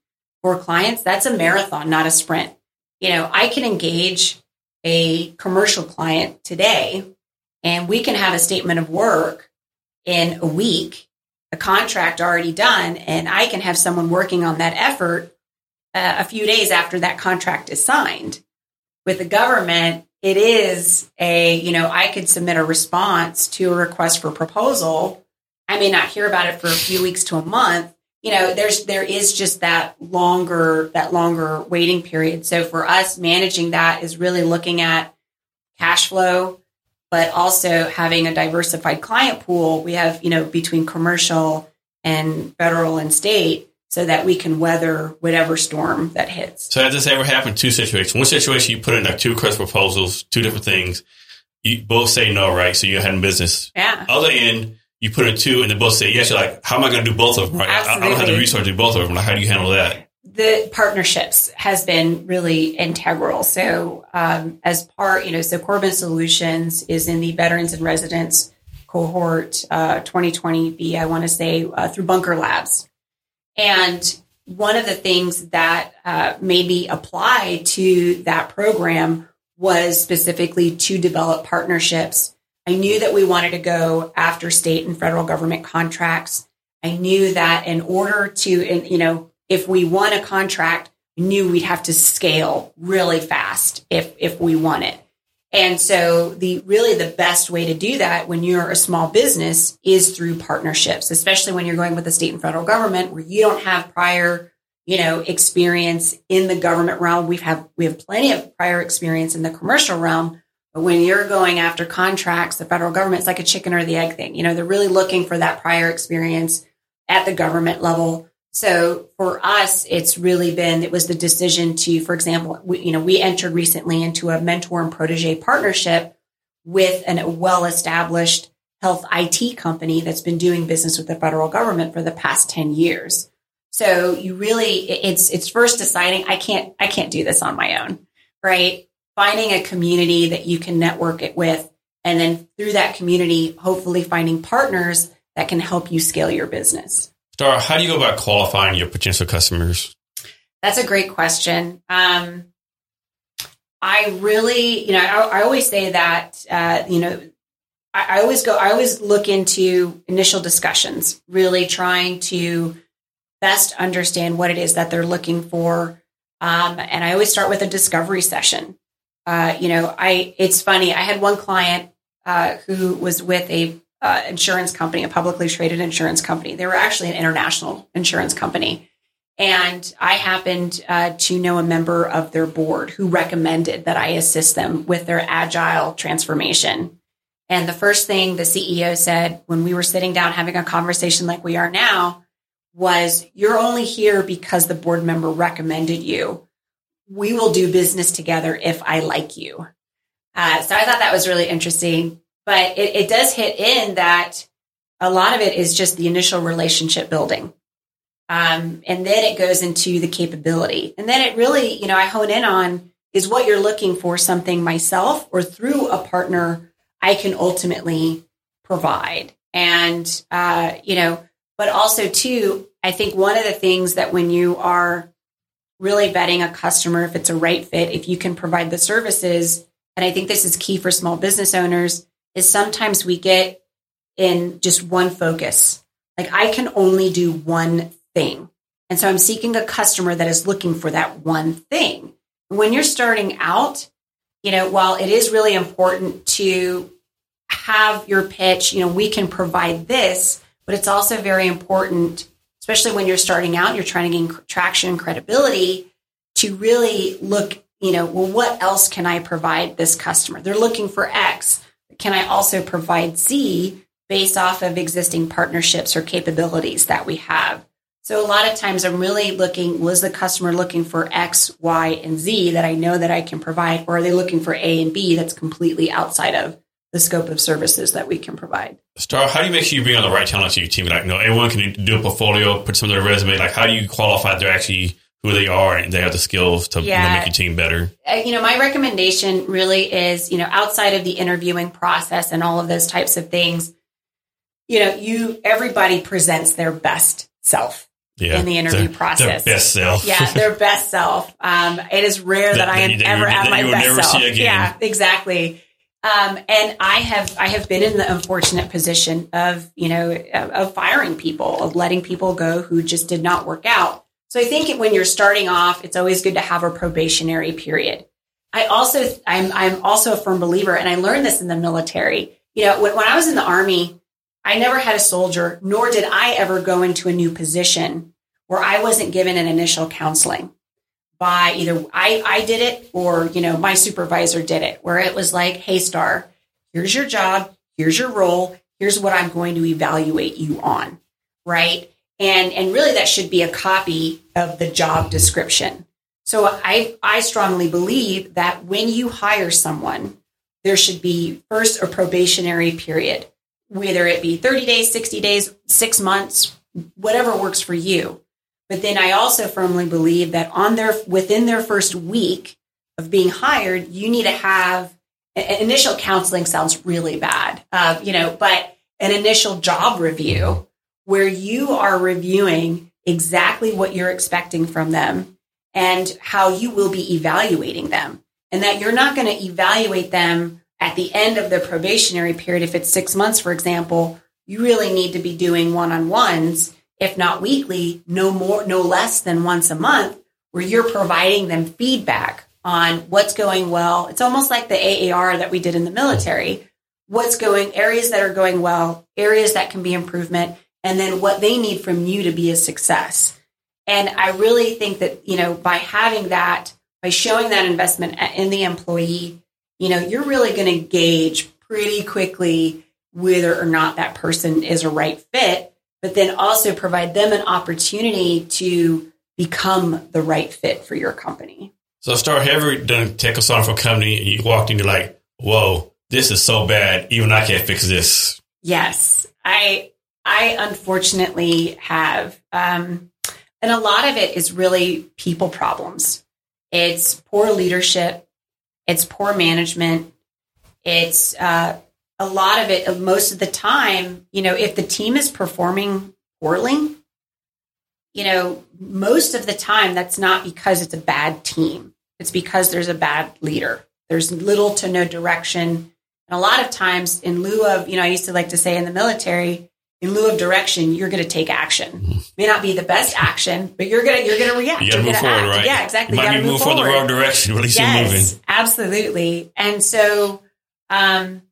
for clients, that's a marathon, not a sprint. You know, I can engage a commercial client today and we can have a statement of work in a week, a contract already done, and I can have someone working on that effort uh, a few days after that contract is signed. With the government, it is a, you know, I could submit a response to a request for proposal. I may not hear about it for a few weeks to a month. You know, there's there is just that longer that longer waiting period. So for us managing that is really looking at cash flow, but also having a diversified client pool. We have, you know, between commercial and federal and state so that we can weather whatever storm that hits. So has this ever happened? Two situations. One situation, you put in like two request proposals, two different things. You both say no, right? So you're having business. Yeah. Other end, you put in two and they both say yes. You're like, how am I going to do both of them? Right? I- I don't have the Absolutely. resource to do both of them. Like, how do you handle that? the partnerships has been really integral. So, um, as part, you know, so Corbin Solutions is in the Veterans in Residence cohort, uh, 2020B, I want to say, uh, through Bunker Labs. And one of the things that uh, made me apply to that program was specifically to develop partnerships. I knew that we wanted to go after state and federal government contracts. I knew that in order to, you know, if we won a contract, knew we'd have to scale really fast if if we won it. And so the really the best way to do that when you're a small business is through partnerships, especially when you're going with the state and federal government where you don't have prior, you know, experience in the government realm. We've have we have plenty of prior experience in the commercial realm, but when you're going after contracts, the federal government, it's like a chicken or the egg thing. You know, they're really looking for that prior experience at the government level. So for us, it's really been, it was the decision to, for example, we, you know, we entered recently into a mentor and protege partnership with a well established health IT company that's been doing business with the federal government for the past 10 years. So you really, it's, it's first deciding I can't, I can't do this on my own, right? Finding a community that you can network it with. And then through that community, hopefully finding partners that can help you scale your business. Starr, how do you go about qualifying your potential customers? That's a great question. Um, I really, you know, I, I always say that, uh, you know, I, I always go, I always look into initial discussions, really trying to best understand what it is that they're looking for. Um, and I always start with a discovery session. Uh, you know, I, it's funny. I had one client, uh, who was with a, uh, insurance company, a publicly traded insurance company. They were actually an international insurance company. And I happened uh, to know a member of their board who recommended that I assist them with their agile transformation. And the first thing the CEO said when we were sitting down having a conversation like we are now was, You're only here because the board member recommended you. We will do business together if I like you. Uh, so I thought that was really interesting. But it, it does hit in that a lot of it is just the initial relationship building Um, and then it goes into the capability. And then it really, you know, I hone in on is what you're looking for something myself or through a partner I can ultimately provide. And, uh, you know, but also too, I think one of the things that when you are really vetting a customer, if it's a right fit, if you can provide the services, and I think this is key for small business owners, is sometimes we get in just one focus. Like I can only do one thing. And so I'm seeking a customer that is looking for that one thing. When you're starting out, you know, while it is really important to have your pitch, you know, we can provide this, but it's also very important, especially when you're starting out, you're trying to gain traction and credibility to really look, you know, well, what else can I provide this customer? They're looking for X. Can I also provide Z based off of existing partnerships or capabilities that we have? So a lot of times I'm really looking, was the customer looking for X, Y, and Z that I know that I can provide, or are they looking for A and B that's completely outside of the scope of services that we can provide? Starr, how do you make sure you bring on the right talent to your team? Like, you know, everyone can do a portfolio, put some of their resume. Like, how do you qualify they're actually who they are and they have the skills to Yeah. you know, make your team better? Uh, you know, my recommendation really is, you know, outside of the interviewing process and all of those types of things, you know, you everybody presents their best self. Yeah, In the interview Their- process. their best self. Yeah, their best self. Um, it is rare that, That- I am that ever at my best self. Yeah, exactly. Um, and I have I have been in the unfortunate position of you know of firing people, of letting people go who just did not work out. So I think when you're starting off, it's always good to have a probationary period. I also I'm I'm also a firm believer, and I learned this in the military. You know, when, when I was in the army, I never had a soldier, nor did I ever go into a new position where I wasn't given an initial counseling by either I, I did it or, you know, my supervisor did it, where it was like, hey, Starr, here's your job, here's your role, here's what I'm going to evaluate you on. Right. And and really that should be a copy of the job description. So I I strongly believe that when you hire someone, there should be first a probationary period, whether it be 30 days, 60 days, six months, whatever works for you. But then I also firmly believe that on their within their first week of being hired, you need to have initial counseling sounds really bad, uh, you know, but an initial job review where you are reviewing exactly what you're expecting from them and how you will be evaluating them, and that you're not going to evaluate them at the end of the probationary period. If it's six months, for example, you really need to be doing one on ones if not weekly, no more, no less than once a month, where you're providing them feedback on what's going well. It's almost like the AAR that we did in the military. What's going, areas that are going well, areas that can be improvement, and then what they need from you to be a success. And I really think that, you know, by having that, by showing that investment in the employee, you know, you're really going to gauge pretty quickly whether or not that person is a right fit but then also provide them an opportunity to become the right fit for your company. So, Starr, have you done take a song for a company and you walked into like, whoa, this is so bad, even I can't fix this. Yes, I I unfortunately have, um, and a lot of it is really people problems. It's poor leadership, it's poor management, it's uh, a lot of it. Most of the time, you know, if the team is performing poorly, you know, most of the time that's not because it's a bad team. It's because there's a bad leader. There's little to no direction. And a lot of times, in lieu of, you know, I used to like to say in the military, in lieu of direction, you're going to take action. May not be the best action, but you're gonna you're gonna react. You gotta move forward, act. right? Yeah, exactly. You You might gotta be move moving forward the wrong direction, but at least you're moving. Absolutely. And so, um,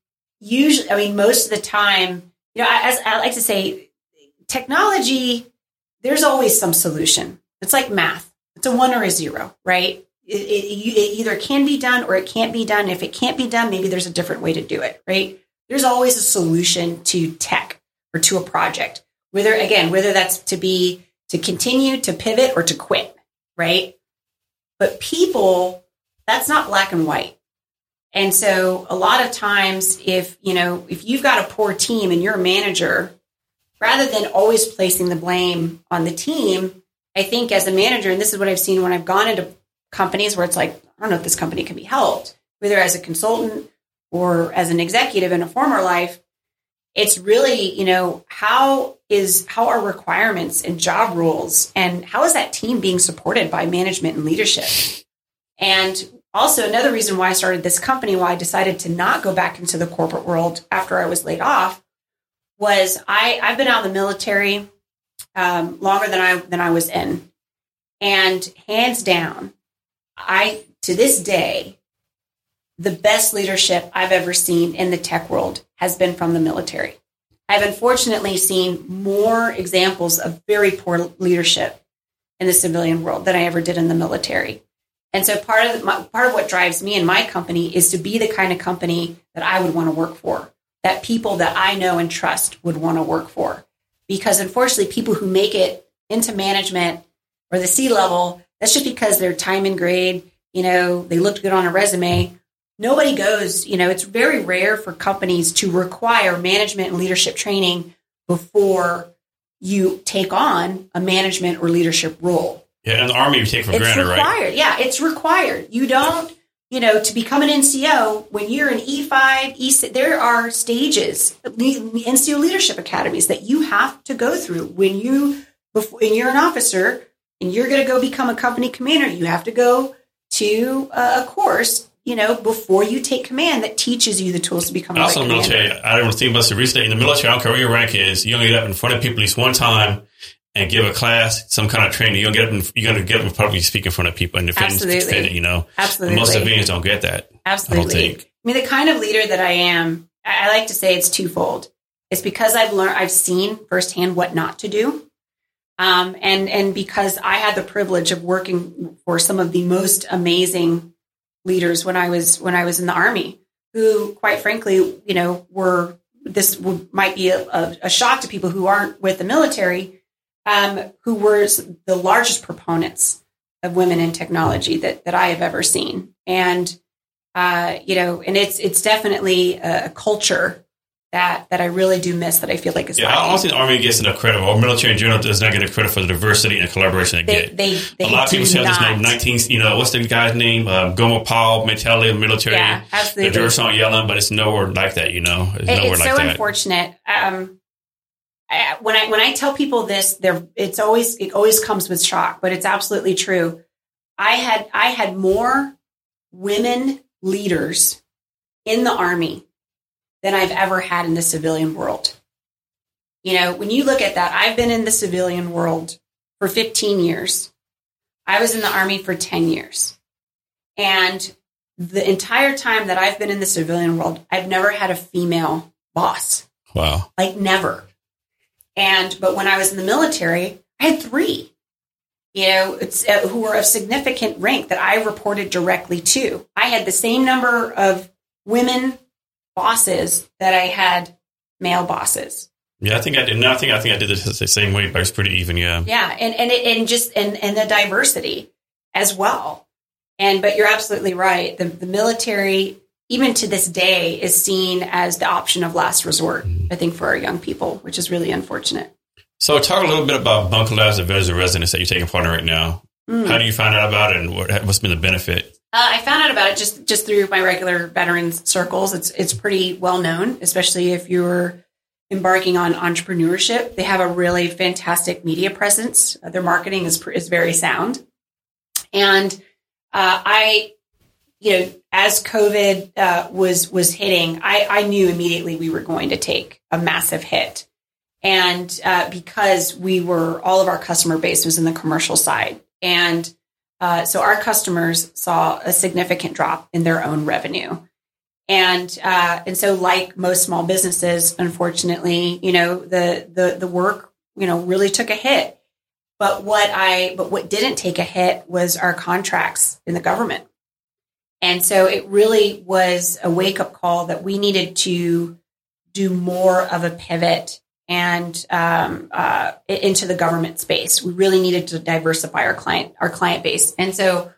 usually, I mean, most of the time, you know, as I like to say, technology, there's always some solution. It's like math. It's a one or a zero, right? It, it, it either can be done or it can't be done. If it can't be done, maybe there's a different way to do it, right? There's always a solution to tech or to a project. Whether again, whether that's to be to continue to pivot or to quit, right? But people, that's not black and white. And so a lot of times if, you know, if you've got a poor team and you're a manager, rather than always placing the blame on the team, I think as a manager, and this is what I've seen when I've gone into companies where it's like, I don't know if this company can be helped, whether as a consultant or as an executive in a former life, it's really, you know, how is how are requirements and job rules and how is that team being supported by management and leadership? And also another reason why I started this company, why I decided to not go back into the corporate world after I was laid off, was I I've been out of the military um, longer than I than I was in, and hands down, I to this day the best leadership I've ever seen in the tech world has been from the military. I've unfortunately seen more examples of very poor leadership in the civilian world than I ever did in the military. And so part of my, part of what drives me and my company is to be the kind of company that I would want to work for, that people that I know and trust would want to work for. Because unfortunately, people who make it into management or the C level, that's just because they're time and grade, you know, they looked good on a resume, nobody goes, you know, it's very rare for companies to require management and leadership training before you take on a management or leadership role. Yeah, in the army you take for it's granted, required. right? Yeah, it's required. You don't, you know, to become an NCO when you're an E5, E6, there are stages, NCO leadership academies that you have to go through when you before and you're an officer and you're going to go become a company commander. You have to go to a course you know, before you take command that teaches you the tools to become a Also, in the commander. military, I don't think about the reason in the military. I don't care what your rank is. You only get up in front of people at least one time and give a class, some kind of training. You don't get up. In, you're going to get up and probably speak in front of people and defend, Absolutely. defend it. You know, Absolutely. most civilians don't get that. Absolutely. I don't think. I mean, the kind of leader that I am, I I like to say it's twofold. It's because I've learned, I've seen firsthand what not to do. Um, and, and because I had the privilege of working for some of the most amazing leaders when I was, when I was in the army, who quite frankly, you know, were, this might be a, a, shock to people who aren't with the military, um, who were the largest proponents of women in technology that, that I have ever seen. And, uh, you know, and it's it's definitely a culture that that I really do miss. That I feel like is Yeah, I don't lacking. think the army gets enough credit, or military in general does not get enough credit for the diversity and collaboration they, they, get. they, they a lot of people say this name, 19, you know, what's the guy's name? Uh, Gomer Pyle mentality of military. Yeah, The absolutely. doors aren't yelling, but it's nowhere like that, you know? It's It- nowhere it's like so that. unfortunate. Um, I, when I when I tell people this, there it's always it always comes with shock, but it's absolutely true. I had I had more women leaders in the army than I've ever had in the civilian world. You know, when you look at that, I've been in the civilian world for 15 years. I was in the army for 10 years. And the entire time that I've been in the civilian world, I've never had a female boss Wow. like never. And but when I was in the military, I had three. You know, it's uh, who were of significant rank that I reported directly to. I had the same number of women bosses that I had male bosses. Yeah, I think I did. No, I think I think I did it the same way, but it's pretty even. Yeah. Yeah, and and it, and just and and the diversity as well. And but you're absolutely right. The the military, even to this day, is seen as the option of last resort. I think for our young people, which is really unfortunate. So, talk a little bit about Bunker Labs and Veterans Residence that you're taking part in right now. Mm. How do you find out about it, and what, what's been the benefit? Uh, I found out about it just just through my regular veterans circles. It's it's pretty well known, especially if you're embarking on entrepreneurship. They have a really fantastic media presence. Uh, their marketing is is very sound, and uh, I, you know, as COVID uh, was was hitting, I, I knew immediately we were going to take a massive hit, and uh, because we were all of our customer base was in the commercial side, and uh, so our customers saw a significant drop in their own revenue. And uh, and so, like most small businesses, unfortunately, you know the the the work you know really took a hit. But what I but what didn't take a hit was our contracts in the government. And so it really was a wake up call that we needed to do more of a pivot and um, uh, into the government space. We really needed to diversify our client our client base. And so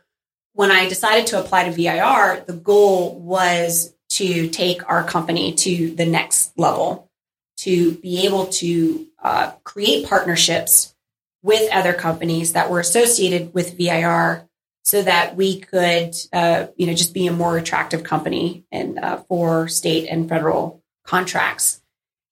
when I decided to apply to VIR, the goal was to take our company to the next level, to be able to uh, create partnerships with other companies that were associated with VIR so that we could, uh, you know, just be a more attractive company and uh, for state and federal contracts.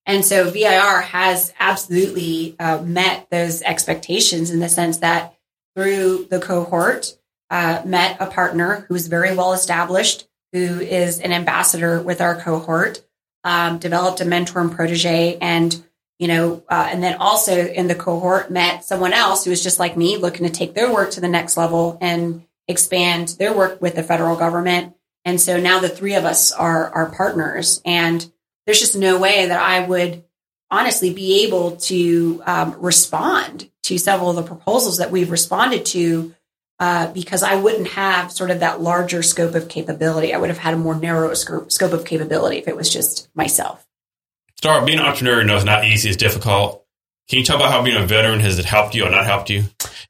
And so VIR has absolutely uh, met those expectations in the sense that through the cohort, uh, met a partner who is very well established, who is an ambassador with our cohort, um, developed a mentor and protege, and you know, uh, and then also in the cohort met someone else who was just like me, looking to take their work to the next level and expand their work with the federal government. And so now the three of us are our partners, and there's just no way that I would honestly be able to um, respond to several of the proposals that we've responded to uh, because I wouldn't have sort of that larger scope of capability. I would have had a more narrow scope, scope of capability if it was just myself. Starr, being an entrepreneur, you know, it's not easy, it's difficult. Can you talk about how being a veteran has it helped you or not helped you?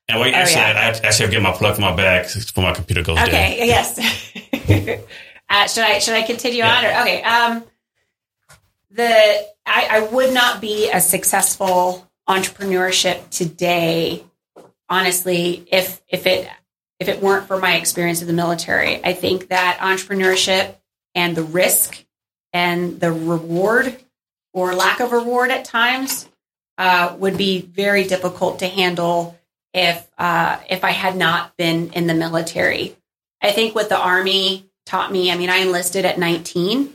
And wait, oh, actually, yeah. I actually have to get my plug for my bag for my computer goes okay, down. yes. uh, should I should I continue yeah. on? Or, okay. Um, the I, I would not be a successful entrepreneurship today, honestly, if if it if it weren't for my experience in the military. I think that entrepreneurship and the risk and the reward or lack of reward at times uh, would be very difficult to handle if uh, if I had not been in the military. I think what the army taught me. I mean, I enlisted at 19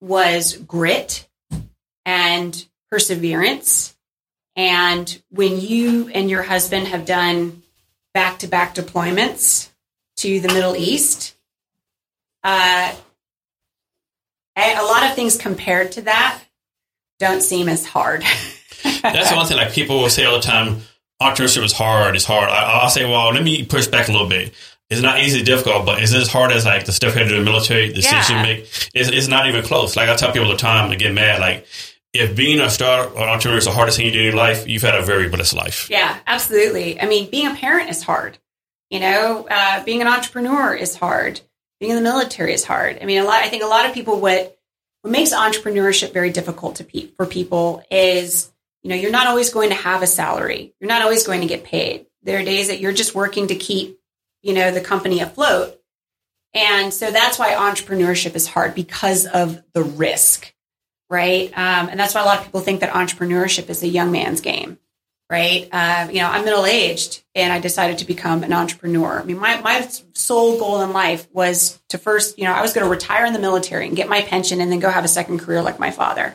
was grit and perseverance. And when you and your husband have done back to back deployments to the Middle East, uh, a lot of things compared to that don't seem as hard. That's the one thing like people will say all the time, entrepreneurship is hard, it's hard. I, will say, well, let me push back a little bit. It's not easy, difficult, but is it as hard as like the stuff you had to do in the military, the yeah. you make? It's, it's not even close. Like I tell people all the time to get mad, like if being a startup or entrepreneur is the hardest thing you do in your life, you've had a very blessed life. Yeah, absolutely. I mean, being a parent is hard. You know, uh, being an entrepreneur is hard. Being in the military is hard. I mean, a lot. I think a lot of people what what makes entrepreneurship very difficult to pe- for people is you know you're not always going to have a salary. You're not always going to get paid. There are days that you're just working to keep you know the company afloat, and so that's why entrepreneurship is hard because of the risk right? Um, and that's why a lot of people think that entrepreneurship is a young man's game, right? Uh, you know, I'm middle aged and I decided to become an entrepreneur. I mean, my, my sole goal in life was to first, you know, I was going to retire in the military and get my pension and then go have a second career like my father.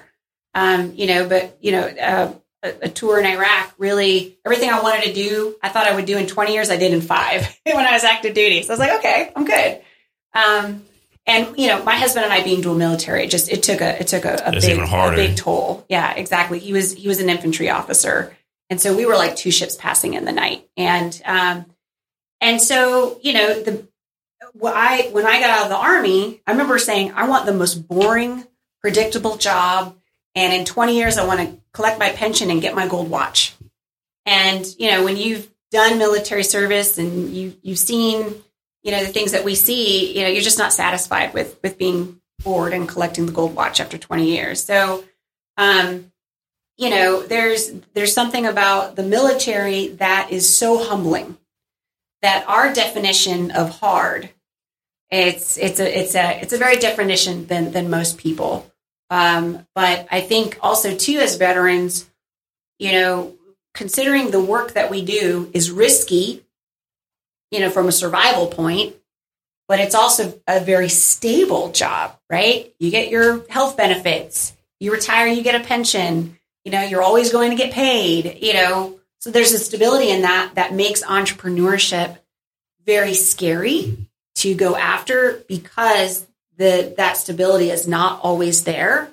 Um, you know, but, you know, uh, a, tour in Iraq really everything I wanted to do, I thought I would do in 20 years, I did in five when I was active duty. So I was like, okay, I'm good. Um, and you know, my husband and I being dual military, it just it took a it took a, a big a big toll. Yeah, exactly. He was he was an infantry officer, and so we were like two ships passing in the night. And um, and so you know the when I when I got out of the army, I remember saying I want the most boring, predictable job, and in 20 years I want to collect my pension and get my gold watch. And you know, when you've done military service and you you've seen you know the things that we see you know you're just not satisfied with with being bored and collecting the gold watch after 20 years. So um you know there's there's something about the military that is so humbling that our definition of hard it's it's a it's a it's a very definition than than most people. Um but i think also too as veterans you know considering the work that we do is risky you know, from a survival point, but it's also a very stable job, right? You get your health benefits, you retire, you get a pension, you know, you're always going to get paid, you know. So there's a stability in that that makes entrepreneurship very scary to go after because the that stability is not always there.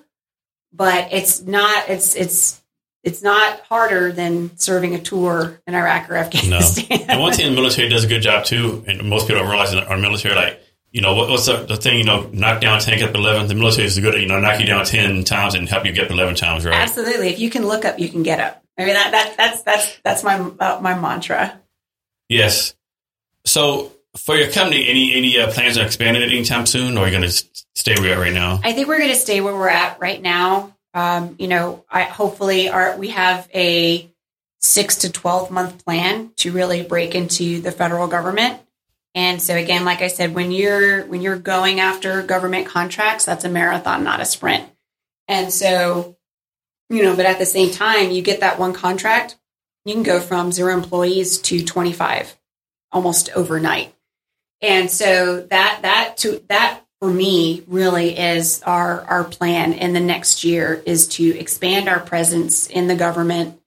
But it's not it's it's it's not harder than serving a tour in Iraq or Afghanistan. No. And one thing the military does a good job too, and most people don't realize in our military, like, you know, what, what's the, the, thing, you know, knock down 10, get up 11. The military is good at, you know, knock you down 10 times and help you get up 11 times, right? Absolutely. If you can look up, you can get up. I mean, that, that that's, that's, that's my, uh, my mantra. Yes. So for your company, any, any uh, plans on expanding it anytime soon or are you going to stay where you're at right now? I think we're going to stay where we're at right now. Um, you know, I hopefully our we have a six to twelve month plan to really break into the federal government. And so again, like I said, when you're when you're going after government contracts, that's a marathon, not a sprint. And so, you know, but at the same time, you get that one contract, you can go from zero employees to 25 almost overnight. And so that that to that for me really is our our plan in the next year is to expand our presence in the government.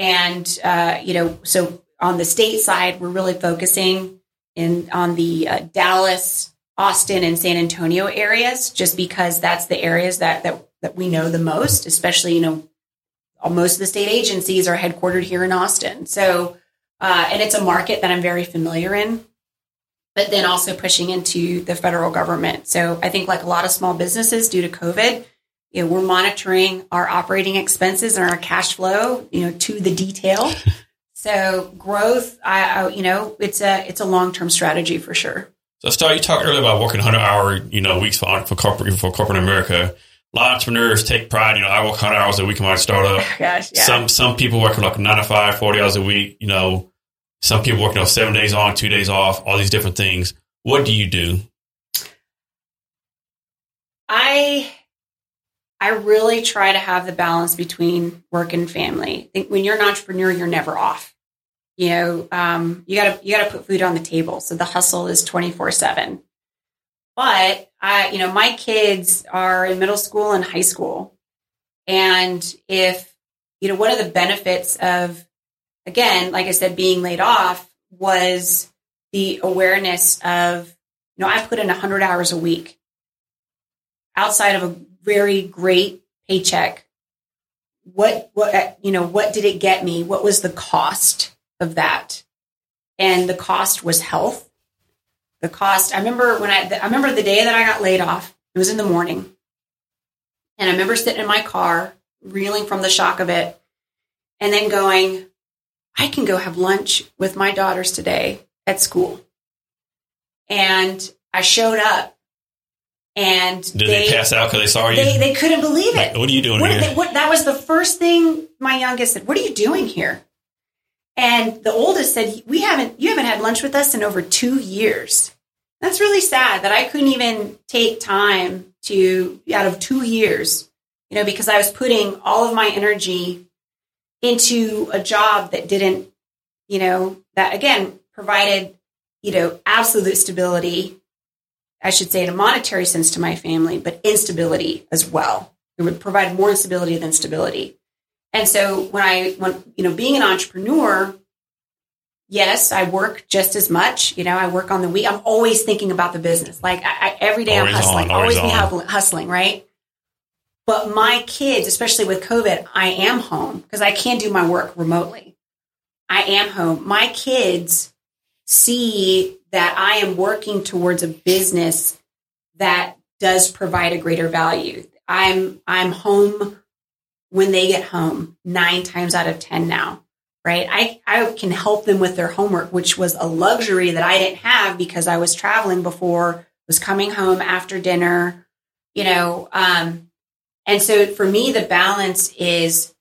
And uh, you know so on the state side we're really focusing in on the uh, dallas austin and san antonio areas just because that's the areas that that, that we know the most especially you know most of the state agencies are headquartered here in austin. So uh, and it's a market that i'm very familiar in but then also pushing into the federal government. So I think like a lot of small businesses due to COVID, you know, we're monitoring our operating expenses and our cash flow, you know, to the detail. so growth, I, I, you know, it's a it's a long term strategy for sure. So, Starr, you talked earlier about working hundred hour, you know, weeks for for corporate for corporate America. A lot of entrepreneurs take pride. You know, I work hundred hours a week in my startup. Gosh, yeah. Some some people work like nine to five, 40 hours a week. You know, some people working on seven days on, two days off, all these different things. What do you do? I I really try to have the balance between work and family. I think when you're an entrepreneur, you're never off. You know, um, you gotta you gotta put food on the table. So the hustle is twenty four seven. But I, you know, my kids are in middle school and high school, and if you know, one of the benefits of again, like I said, being laid off was the awareness of, you know, I put in 100 hours a week outside of a very great paycheck. What, what, you know, what did it get me? What was the cost of that? And the cost was health. The cost, I remember when I, I remember the day that I got laid off, it was in the morning. And I remember sitting in my car, reeling from the shock of it, and then going, I can go have lunch with my daughters today at school. And I showed up and did they, they pass out because they saw you? They, they couldn't believe it. what are you doing what, here? They, what, that was the first thing my youngest said. What are you doing here? And the oldest said, "We haven't. You haven't had lunch with us in over two years." That's really sad that I couldn't even take time to out of two years, you know, because I was putting all of my energy into a job that didn't, you know, that again provided, you know, absolute stability. I should say in a monetary sense to my family, but instability as well. It would provide more instability than stability. And so when I, when, you know, being an entrepreneur, yes, I work just as much. You know, I work on the week. I'm always thinking about the business. Like I, I, every day always I'm hustling, on, always, always be hustling, right? But my kids, especially with COVID, I am home because I can't do my work remotely. I am home. My kids see that I am working towards a business that does provide a greater value. I'm I'm home when they get home 9 times out of 10 now. Right? I I can help them with their homework, which was a luxury that I didn't have because I was traveling before, was coming home after dinner, you know, um, and so for me, the balance is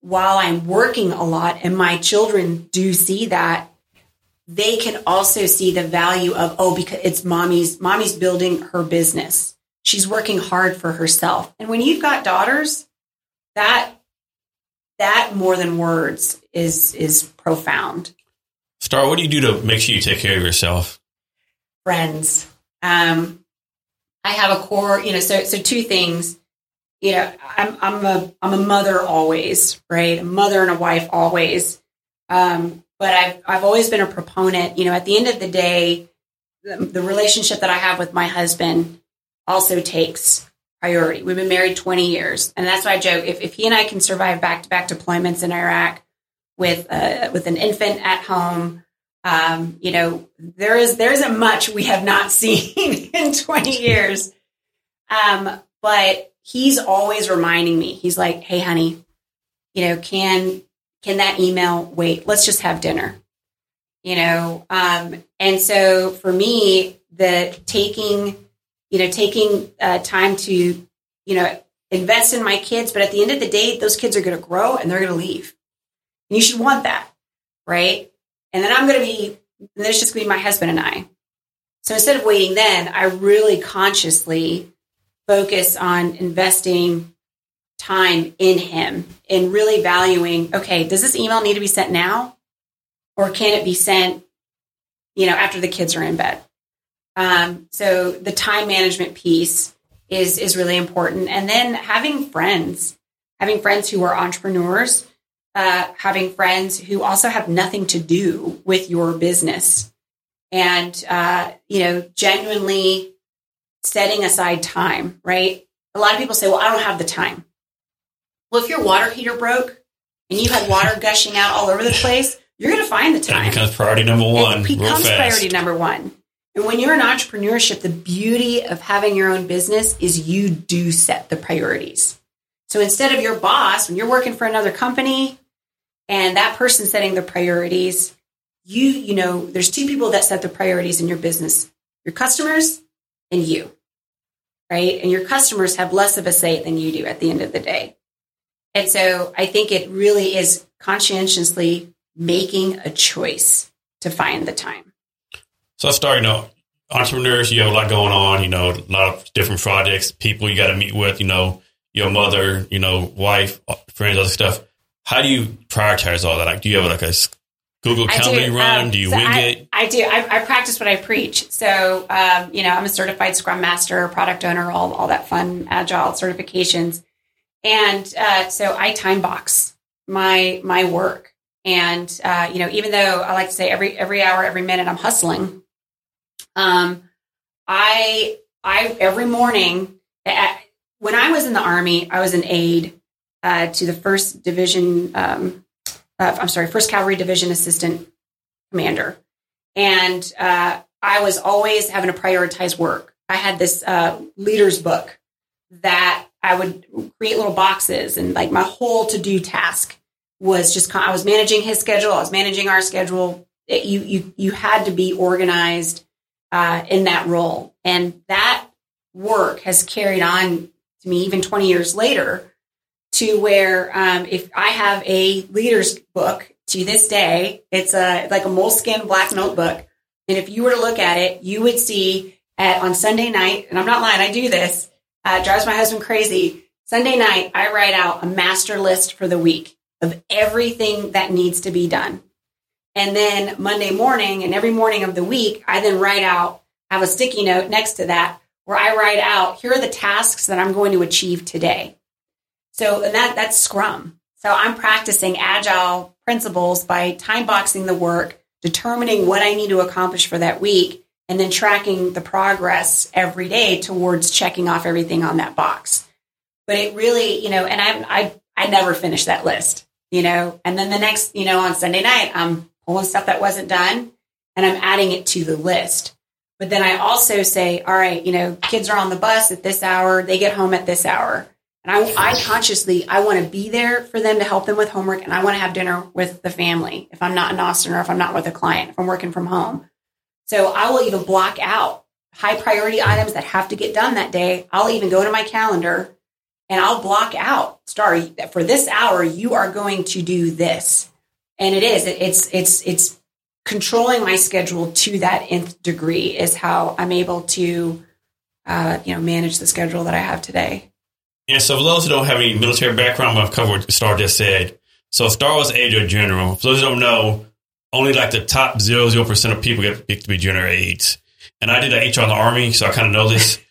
while I'm working a lot and my children do see that, they can also see the value of, oh, because it's mommy's, mommy's building her business. She's working hard for herself. And when you've got daughters, that, that more than words is, is profound. Starr, what do you do to make sure you take care of yourself? Friends. Um, I have a core, you know, so, so two things you know, I'm I'm a I'm a mother always, right? A mother and a wife always. Um, but I've I've always been a proponent. You know, at the end of the day, the, the relationship that I have with my husband also takes priority. We've been married 20 years, and that's why I joke. If, if he and I can survive back to back deployments in Iraq with uh, with an infant at home, um, you know, there is there isn't much we have not seen in 20 years. Um, but he's always reminding me. He's like, "Hey, honey, you know, can can that email wait? Let's just have dinner." You know, um, and so for me, the taking, you know, taking uh, time to, you know, invest in my kids, but at the end of the day, those kids are going to grow and they're going to leave. And you should want that, right? And then I'm going to be, and then it's just going to be my husband and I. So instead of waiting then, I really consciously focus on investing time in him and really valuing, okay, does this email need to be sent now? Or can it be sent, you know, after the kids are in bed? Um, so the time management piece is is really important. And then having friends, having friends who are entrepreneurs, uh, having friends who also have nothing to do with your business, and uh, you know, genuinely setting aside time. Right? A lot of people say, "Well, I don't have the time." Well, if your water heater broke and you had water gushing out all over the place, you're going to find the time. That becomes priority number one. It becomes priority number one. And when you're in entrepreneurship, the beauty of having your own business is you do set the priorities. So instead of your boss, when you're working for another company and that person setting the priorities, you, you know, there's two people that set the priorities in your business your customers and you, right? And your customers have less of a say than you do at the end of the day. And so I think it really is conscientiously making a choice to find the time. So let's start, you know, entrepreneurs, you have a lot going on, you know, a lot of different projects, people you got to meet with, you know, your mother, you know, wife, friends, other stuff. How do you prioritize all that? Like, do you have like a Google Calendar you run? Um, do you so wing I, it? I do. I, I, practice what I preach. So, um, you know, I'm a certified Scrum Master, product owner, all, all that fun Agile certifications. And uh, so I time box my my work. And uh, you know, even though I like to say every every hour, every minute, I'm hustling. Um, I I every morning at, when I was in the army, I was an aide uh, to the first division. Um, uh, I'm sorry, first cavalry division assistant commander, and uh, I was always having to prioritize work. I had this uh, leader's book that I would create little boxes, and like my whole to do task was just I was managing his schedule, I was managing our schedule. It, you you you had to be organized uh, in that role. And that work has carried on to me even 20 years later to where um, if I have a leader's book to this day, it's a like a Moleskine black notebook. And if you were to look at it, you would see at on Sunday night, and I'm not lying, I do this, uh, drives my husband crazy. Sunday night, I write out a master list for the week of everything that needs to be done. And then Monday morning and every morning of the week, I then write out, have a sticky note next to that where I write out, here are the tasks that I'm going to achieve today. So and that that's Scrum. So I'm practicing agile principles by time boxing the work, determining what I need to accomplish for that week, and then tracking the progress every day towards checking off everything on that box. But it really, you know, and I I I never finish that list, you know. And then the next, you know, on Sunday night, I'm pulling stuff that wasn't done and I'm adding it to the list. But then I also say, all right, you know, kids are on the bus at this hour, they get home at this hour. And I, I consciously, I want to be there for them to help them with homework and I want to have dinner with the family if I'm not in Austin or if I'm not with a client, if I'm working from home. So I will even block out high priority items that have to get done that day. I'll even go to my calendar and I'll block out, Starr, for this hour, you are going to do this and it is it, it's it's it's controlling my schedule to that nth degree is how I'm able to uh, you know manage the schedule that I have today. Yeah, so for those who don't have any military background, I've covered what Starr just said. So Starr was a general. For those who don't know, only like the top zero zero percent of people get picked to be general aides. And I did an HR in the army, so I kind of know this.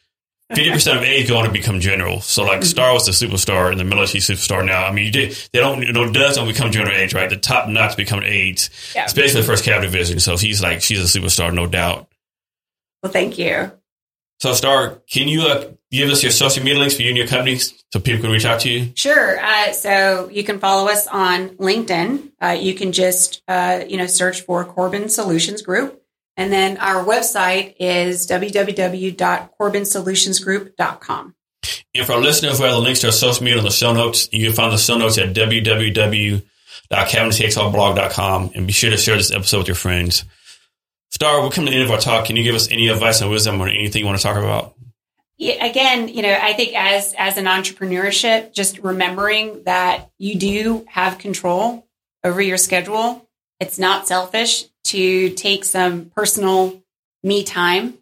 Fifty percent of aides go on to become general. So like mm-hmm. Starr was the superstar and the military superstar now. I mean, you did, they don't you know does don't become general aides, right? The top notch become aides. Yeah. Especially the first Cav division. So she's like she's a superstar, no doubt. Well, thank you. So Starr, can you uh, give us your social media links for you and your companies so people can reach out to you? Sure. Uh, so you can follow us on LinkedIn. Uh, you can just uh, you know search for Corbin Solutions Group. And then our website is www.corbinsolutionsgroup.com. And for our listeners, we have the links to our social media on the show notes. You can find the show notes at www.cabinetxblog.com and be sure to share this episode with your friends. Starr, we're coming to the end of our talk. Can you give us any advice and wisdom or anything you want to talk about? Again, you know, I think as as an entrepreneurship, just remembering that you do have control over your schedule. It's not selfish to take some personal me time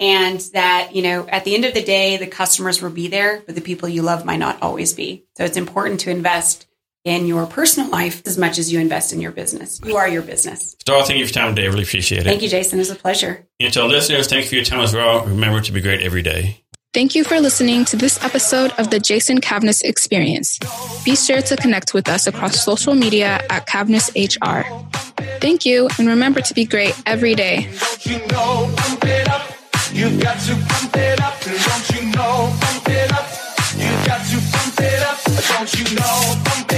and that, you know, at the end of the day, the customers will be there, but the people you love might not always be. So it's important to invest in your personal life as much as you invest in your business. You are your business. Starr, thank you for your time today. Really appreciate it. Thank you, Jason. It was a pleasure. And to our listeners, thank you for your time as well. Remember to be great every day. Thank you for listening to this episode of the Jason Cavness Experience. Be sure to connect with us across social media at Cavness HR. Thank you, and remember to be great every day. Don't you know?